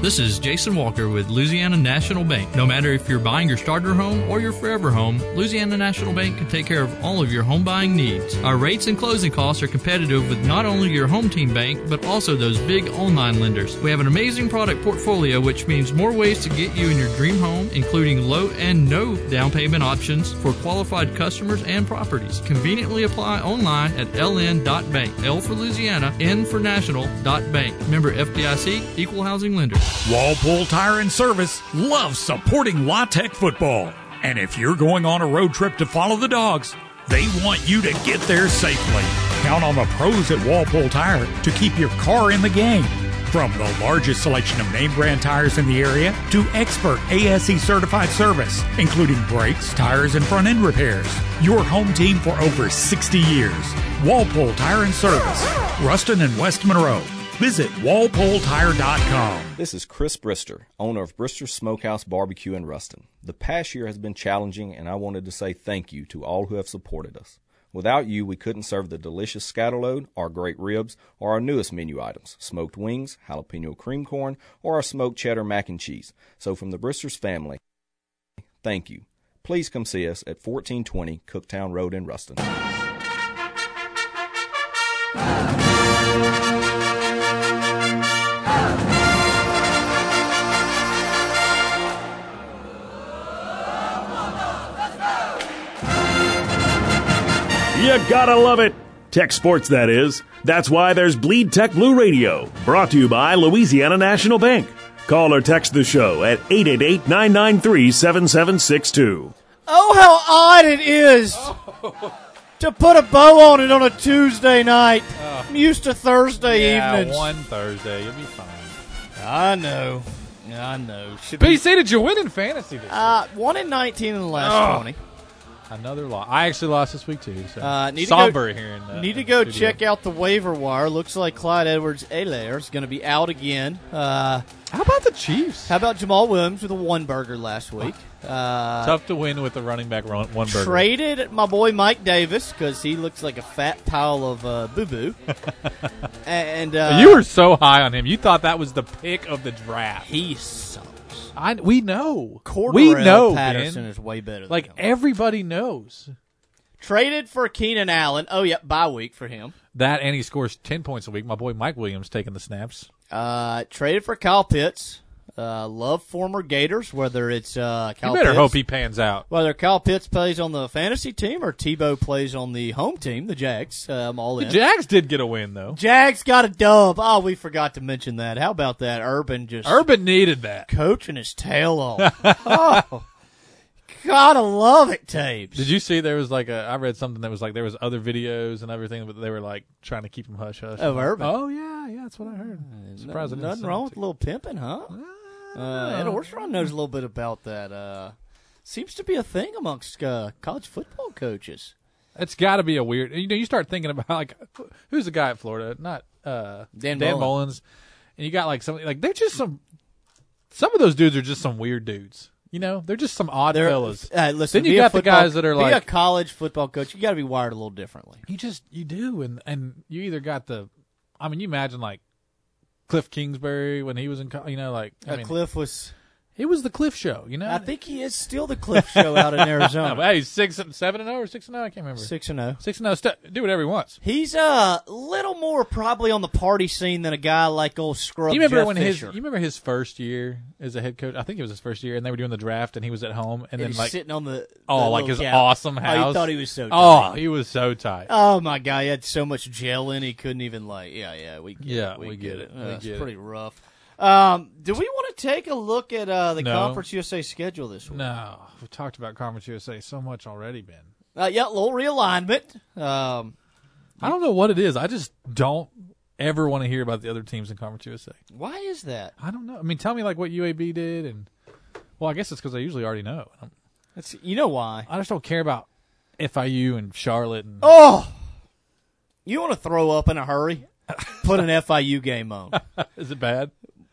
This is Jason Walker with Louisiana National Bank. No matter if you're buying your starter home or your forever home, Louisiana National Bank can take care of all of your home buying needs. Our rates and closing costs are competitive with not only your home team bank, but also those big online lenders. We have an amazing product portfolio, which means more ways to get you in your dream home, including low and no down payment options for qualified customers and properties. Conveniently apply online at ln.bank. L for Louisiana, N for national, bank. Member FDIC, equal housing lender. Walpole Tire and Service loves supporting La Tech football. And if you're going on a road trip to follow the dogs, they want you to get there safely. Count on the pros at Walpole Tire to keep your car in the game. From the largest selection of name brand tires in the area to expert ASE certified service, including brakes, tires, and front end repairs. Your home team for over 60 years. Walpole Tire and Service, Ruston and West Monroe. Visit walpoletire.com. This is Chris Brister, owner of Brister Smokehouse Barbecue in Ruston. The past year has been challenging, and I wanted to say thank you to all who have supported us. Without you, we couldn't serve the delicious scatterload, our great ribs, or our newest menu items, smoked wings, jalapeno cream corn, or our smoked cheddar mac and cheese. So from the Bristers family, thank you. Please come see us at 1420 Cooktown Road in Ruston. You gotta love it. Tech sports, that is. That's why there's Bleed Tech Blue Radio, brought to you by Louisiana National Bank. Call or text the show at 888 993 7762. Oh, how odd it is to put a bow on it on a Tuesday night. I'm used to Thursday yeah, evenings. one Thursday, you'll be fine. I know. I know. Should be- BC, did you win in fantasy this Uh, one in 19 in the last Oh. 20. Another loss. I actually lost this week too. So Uh, need somber to go, here. In the, need to go studio. check out the waiver wire. Looks like Clyde Edwards Helaire is going to be out again. Uh, how about the Chiefs? How about Jamaal Williams with a one burger last week? Uh, Tough to win with the running back run, one burger. Traded my boy Mike Davis because he looks like a fat pile of uh, boo boo. and uh, you were so high on him. You thought that was the pick of the draft. He sucks. I, we know. Cordarrelle we know. Patterson Ben. is way better. Than Like him. everybody knows traded for Keenan Allen. Oh yeah, bye week for him. that, and he scores ten points a week. My boy Mike Williams taking the snaps. Uh, traded for Kyle Pitts. Uh, love former Gators, whether it's uh, Kyle You better Pitts, hope he pans out. Whether Kyle Pitts plays on the fantasy team or Tebow plays on the home team, the Jags. Uh, I'm all The in. Jags did get a win though. Jags got a dub. Oh, we forgot to mention that. How about that? Urban just Urban needed that. coaching his tail off. oh, gotta love it, tapes. Did you see there was like a? I read something that was like there was other videos and everything, but they were like trying to keep him hush hush. Of Urban? Oh yeah, yeah, that's what I heard. Surprising. I Nothing wrong with a little pimping, huh? Uh, Ed Orgeron knows a little bit about that. Uh, seems to be a thing amongst uh, college football coaches. It's got to be a weird. You know, you start thinking about like who's the guy at Florida? Not uh, Dan Mullen. Mullins, and you got like some like they're just some. Some of those dudes are just some weird dudes. You know, they're just some odd They're- fellas. Uh, listen, then you be a got the guys that are be like a college football coach. You got to be wired a little differently. You just you do, and and you either got the, I mean, you imagine like Kliff Kingsbury when he was in, co- you know, like I mean, Kliff was. It was the Kliff Show, you know. I think he is still the Kliff Show out in Arizona. hey, he's six and seven and zero or six and zero. I can't remember. Six and zero. Six and zero. St- do whatever he wants. He's a little more probably on the party scene than a guy like old Scrub. You remember Jeff when Fisher. his? You remember his first year as a head coach? I think it was his first year, and they were doing the draft, and he was at home, and, And then like sitting on the- oh, like his couch. awesome Oh, you thought he was so Oh, tight. he was so tight. Oh my god, he had so much gel in he couldn't even like. Yeah, yeah, we get Yeah, it. we, we get, get it. it. We Uh, it's get it. pretty rough. Um, do we want to take a look at uh, the No. Conference USA schedule this week? No, we've talked about Conference USA so much already, Ben. Uh, yeah, a little realignment. Um, I don't know what it is. I just don't ever want to hear about the other teams in Conference USA. why is that? I don't know. I mean, tell me like what UAB did, and well, I guess it's because I usually already know. That's, you know why? I just don't care about FIU and Charlotte. And Oh, you want to throw up in a hurry? Put an FIU game on. is it bad?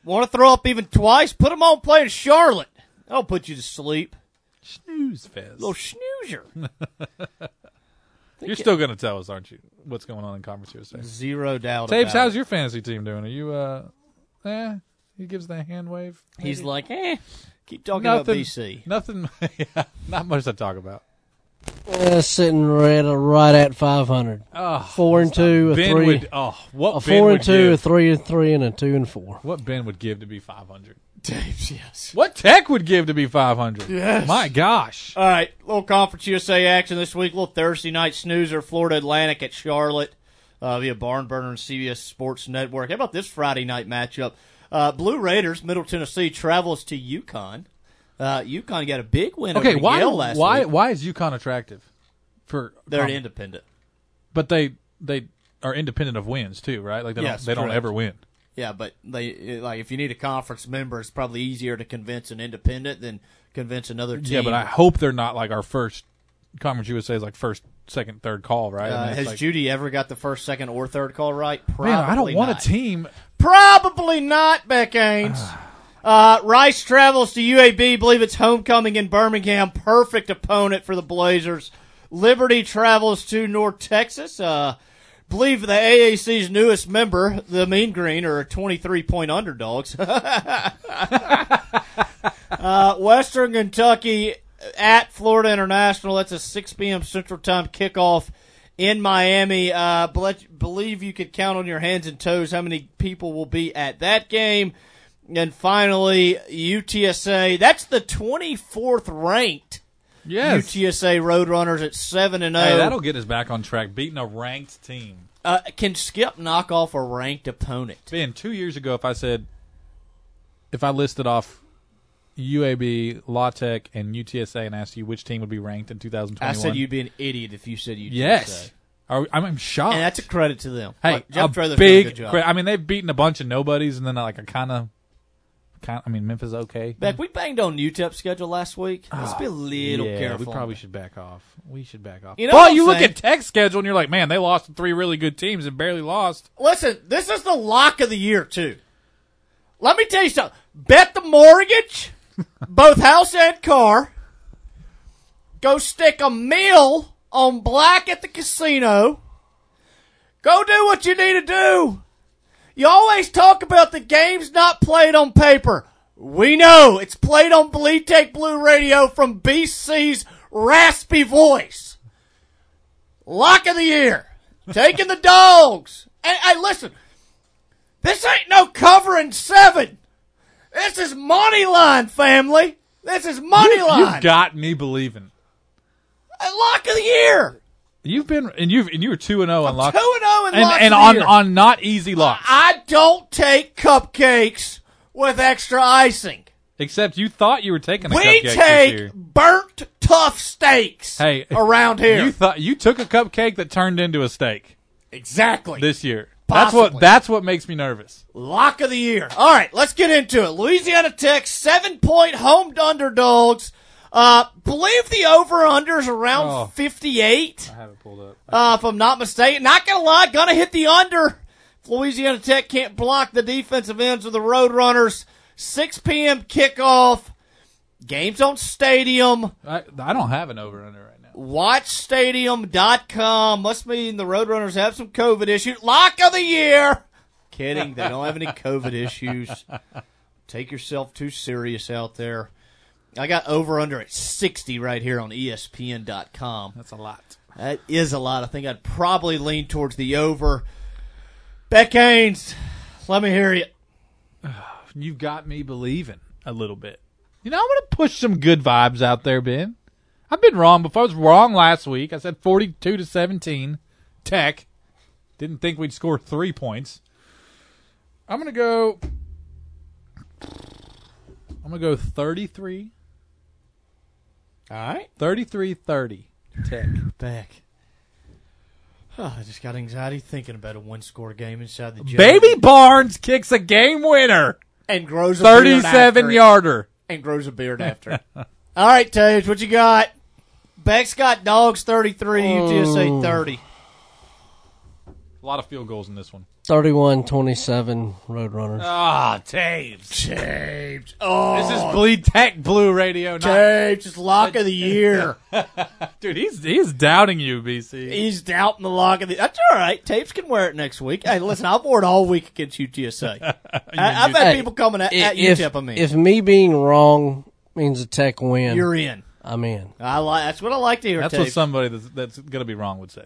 Want to throw up even twice? Put them on playing Charlotte. That'll put you to sleep. Snooze fest. Little snoozer. You're still going to tell us, aren't you? What's going on in Conference USA? Zero doubt. Tapes, about how's it. your fantasy team doing? Are you uh, eh? He gives the hand wave. He's like, eh. Keep talking nothing, about BC. Nothing. yeah, not much to talk about. Uh, sitting right, right at 500. Oh, four and two, a Ben three. would- oh, what a Ben four would and two, a three and three, and a two and four. What Ben would give to be 500? Dave, yes. What Tech would give to be 500? Yes. My gosh. All right, little Conference USA action this week. Little Thursday night snoozer, Florida Atlantic at Charlotte uh, via Barn Burner and CBS Sports Network. How about this Friday night matchup? Uh, Blue Raiders, Middle Tennessee travels to UConn. Uh, UConn got a big win Okay, over why Yale last why week. why is UConn attractive? For They're um, independent. but they they are independent of wins too, right? Like they Yes, don't they don't ever win. Yeah, but they like if you need a conference member, it's probably easier to convince an independent than convince another team. Yeah, but I hope they're not like our first Conference USA is like first, second, third call, right? I Uh, mean, has like, Judy ever got the first, second, or third call right? Probably man, I don't want a team. Probably not, Beck Haynes. Uh, Rice travels to UAB. Believe it's homecoming in Birmingham. Perfect opponent for the Blazers. Liberty travels to North Texas. Uh, believe the AAC's newest member, the Mean Green, are 23 point underdogs. uh, Western Kentucky at Florida International. That's a 6 p.m. Central Time kickoff in Miami. Uh, believe you could count on your hands and toes how many people will be at that game. And finally, UTSA. That's the 24th ranked. Yes. UTSA Roadrunners at 7 and 0. Hey, that'll get us back on track, beating a ranked team. Uh, can Skip knock off a ranked opponent? Ben, two years ago, if I said, if I listed off UAB, La Tech, and UTSA and asked you which team would be ranked in 2021, I said you'd be an idiot if you said UTSA. Yes. I'm, shocked. And that's a credit to them. Hey, Jeff a big. a good job. cre- I mean, they've beaten a bunch of nobodies, and then like a kind of, kind. I mean, Memphis okay. Beck, we banged on UTEP schedule last week. Ah, Let's be a little yeah, careful. We probably should back off. We should back off. You know well, you look at Tech's schedule, and you're like, man, they lost three really good teams and barely lost. Listen, this is the lock of the year too. Let me tell you something. Bet the mortgage, both house and car. Go stick a meal on black at the casino. Go do what you need to do. You always talk about the games not played on paper. We know it's played on Bleed Tech Blue Radio from BC's raspy voice. Lock of the year. Taking the dogs. Hey, hey, listen. This ain't no covering seven. This is money line, family. This is money you, line. You've got me believing. Lock of the year. You've been and you've and you were two and oh zero on lock. Two and zero in and, and on on not easy locks. I don't take cupcakes with extra icing. Except you thought you were taking a We take burnt tough steaks Hey, around here. You thought you took a cupcake that turned into a steak exactly. this year. That's what that's what makes me nervous. Lock of the year. All right, let's get into it. Louisiana Tech, seven point home underdogs. Uh, believe the over unders around Oh. 58. I have it pulled up. Uh, if I'm not mistaken. Not gonna lie, gonna hit the under. If Louisiana Tech can't block the defensive ends of the Roadrunners. 6 p.m. kickoff. Games on Stadium. I, I don't have an over under right now. WatchStadium.com. Must mean the Roadrunners have some COVID issues. Lock of the year. Kidding. They don't have any COVID issues. Take yourself too serious out there. I got over under at 60 right here on ESPN.com. That's a lot. That is a lot. I think I'd probably lean towards the over. Beck Haynes, let me hear you. You've got me believing a little bit. You know, I'm going to push some good vibes out there, Ben. I've been wrong before. I was wrong last week. I said 42 to 17. Tech. Didn't think we'd score three points. I'm going to go. I'm going to go 33. All right. 33 30. Tech. Beck. Oh, I just got anxiety thinking about a one score game inside the gym. Baby Barnes kicks a game winner. and grows a beard 37 after it. yarder. and grows a beard after. All right, Tage, what you got? Beck's got dogs thirty three, UTSA Oh. thirty. A lot of field goals in this one. 31 27 Roadrunners. Ah, Taves. Taves. Oh, This is Bleed Tech Blue Radio. Not, Taves, just lock of the year. dude, he's he's doubting you, BC. He's doubting the lock of the. That's all right. Tapes can wear it next week. Hey, listen, I've worn it all week against UTSA. I, I've had Hey, people coming at, at if, UTEP. I mean, if me being wrong means a Tech win, you're in. I'm in. I like. That's what I like to hear. That's Tapes. what somebody that's, that's going to be wrong would say.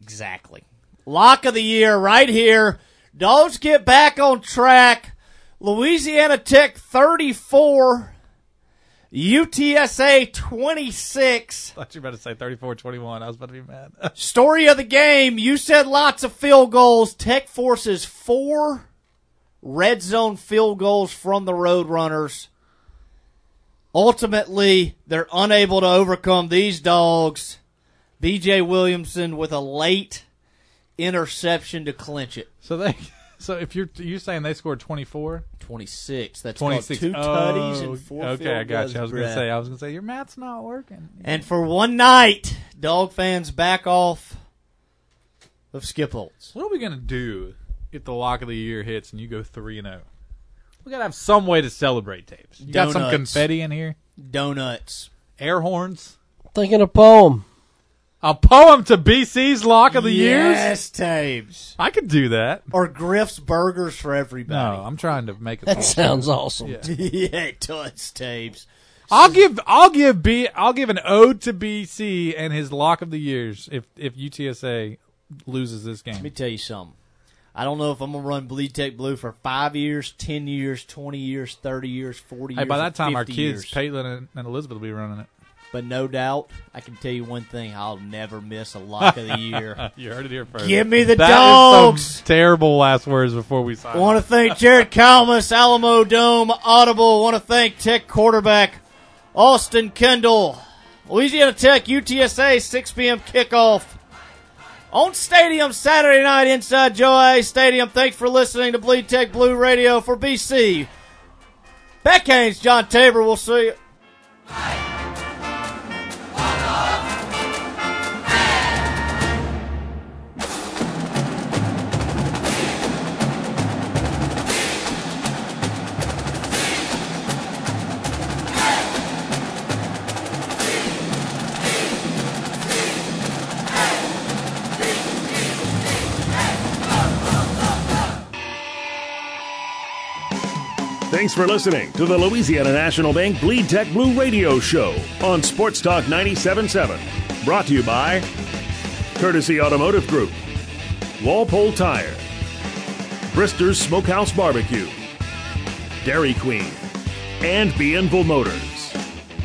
Exactly. Lock of the year right here. Dogs get back on track. Louisiana Tech 34. UTSA 26. I thought you were about to say 34-21. I was about to be mad. Story of the game. You said lots of field goals. Tech forces four red zone field goals from the Roadrunners. Ultimately, they're unable to overcome these dogs. BJ Williamson with a late interception to clinch it. so they, so if you're you're saying they scored 24, 26. That's 26. called two Oh, tutties and four Okay, field I got you. I was going to say I was going to say your math's not working. And for one night, dog fans back off of Skip Holtz. What are we going to do if the lock of the year hits and you go 3 and 0? We got to have some way to celebrate tapes. You got some confetti in here? Donuts. Air horns? Thinking a poem. A poem to BC's lock of the years? Yes, Tabes. I could do that. Or Griff's Burgers for everybody. No, I'm trying to make it. That sounds awesome. Yeah. yeah, it does, Tabes. I'll give I'll give B I'll give an ode to BC and his lock of the years if if UTSA loses this game. Let me tell you something. I don't know if I'm gonna run Bleed Tech Blue for five years, ten years, twenty years, thirty years, forty Hey, years. by that time our kids, years. Caitlin and, and Elizabeth will be running it. But no doubt, I can tell you one thing: I'll never miss a lock of the year. you heard it here first. Give me the That is dogs. some terrible last words before we sign. Want to thank Jared Kalmus, Alamodome, Audible. want to thank Tech quarterback Austin Kendall. Louisiana Tech, UTSA, 6 p.m. kickoff. On Stadium Saturday night inside Joe Aillet Stadium. Thanks for listening to Bleed Tech Blue Radio for BC. Beck Haynes, John Tabor. We'll see you. Thanks for listening to the Louisiana National Bank Bleed Tech Blue Radio Show on Sports Talk 97.7. Brought to you by Courtesy Automotive Group, Walpole Tire, Brister's Smokehouse Barbecue, Dairy Queen, and Bienville Motors.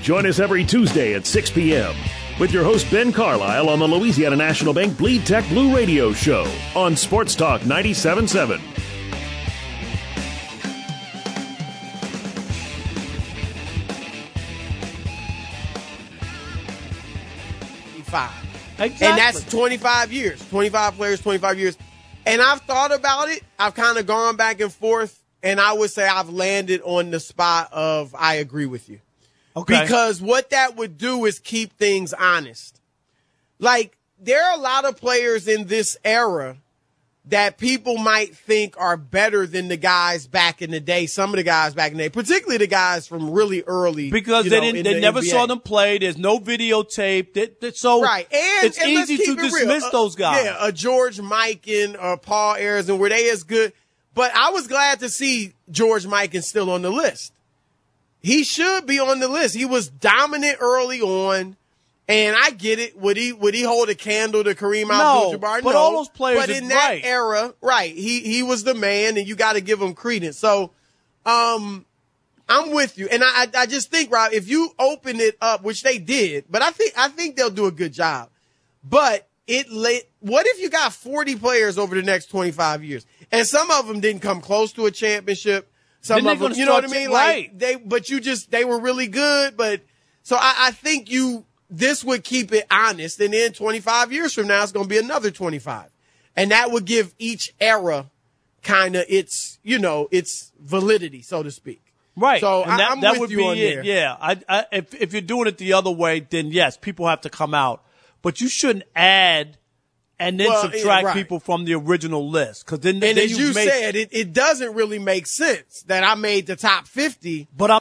Join us every Tuesday at 6 p.m. with your host Ben Carlisle on the Louisiana National Bank Bleed Tech Blue Radio Show on Sports Talk 97.7. Exactly. And that's 25 years. 25 players, 25 years. And I've thought about it. I've kind of gone back and forth, and I would say I've landed on the spot of I agree with you. Okay. Because what that would do is keep things honest. Like, there are a lot of players in this era that people might think are better than the guys back in the day. Some of the guys back in the day, particularly the guys from really early. because they know, didn't, they the never NBA. saw them play. There's no videotape. That, so right, and it's and easy to it dismiss Uh, those guys. Yeah, a George Mikan or Paul Arizin, were they as good? But I was glad to see George Mike Mikan still on the list. He should be on the list. He was dominant early on, and I get it. Would he would he hold a candle to Kareem Abdul-Jabbar? but no. all those players But in that right. era, right? He he was the man, and you got to give him credence. So, um, I'm with you, and I I just think Rob, if you open it up, which they did, but I think I think they'll do a good job. But it late. What if you got 40 players over the next 25 years, and some of them didn't come close to a championship? Some Then of them, you know what I mean? to- Like right. they, but you just they were really good. But so I, I think you this would keep it honest, and then 25 years from now, it's going to be another 25, and that would give each era kind of its you know its validity, so to speak. Right. So and I, that, I'm that with would you be on it. there. Yeah. I, I, if, if you're doing it the other way, then yes, people have to come out. But you shouldn't add and then Well, subtract right. people from the original list. Cause then, And then as you made, said, it, it doesn't really make sense that I made the top 50. But I'm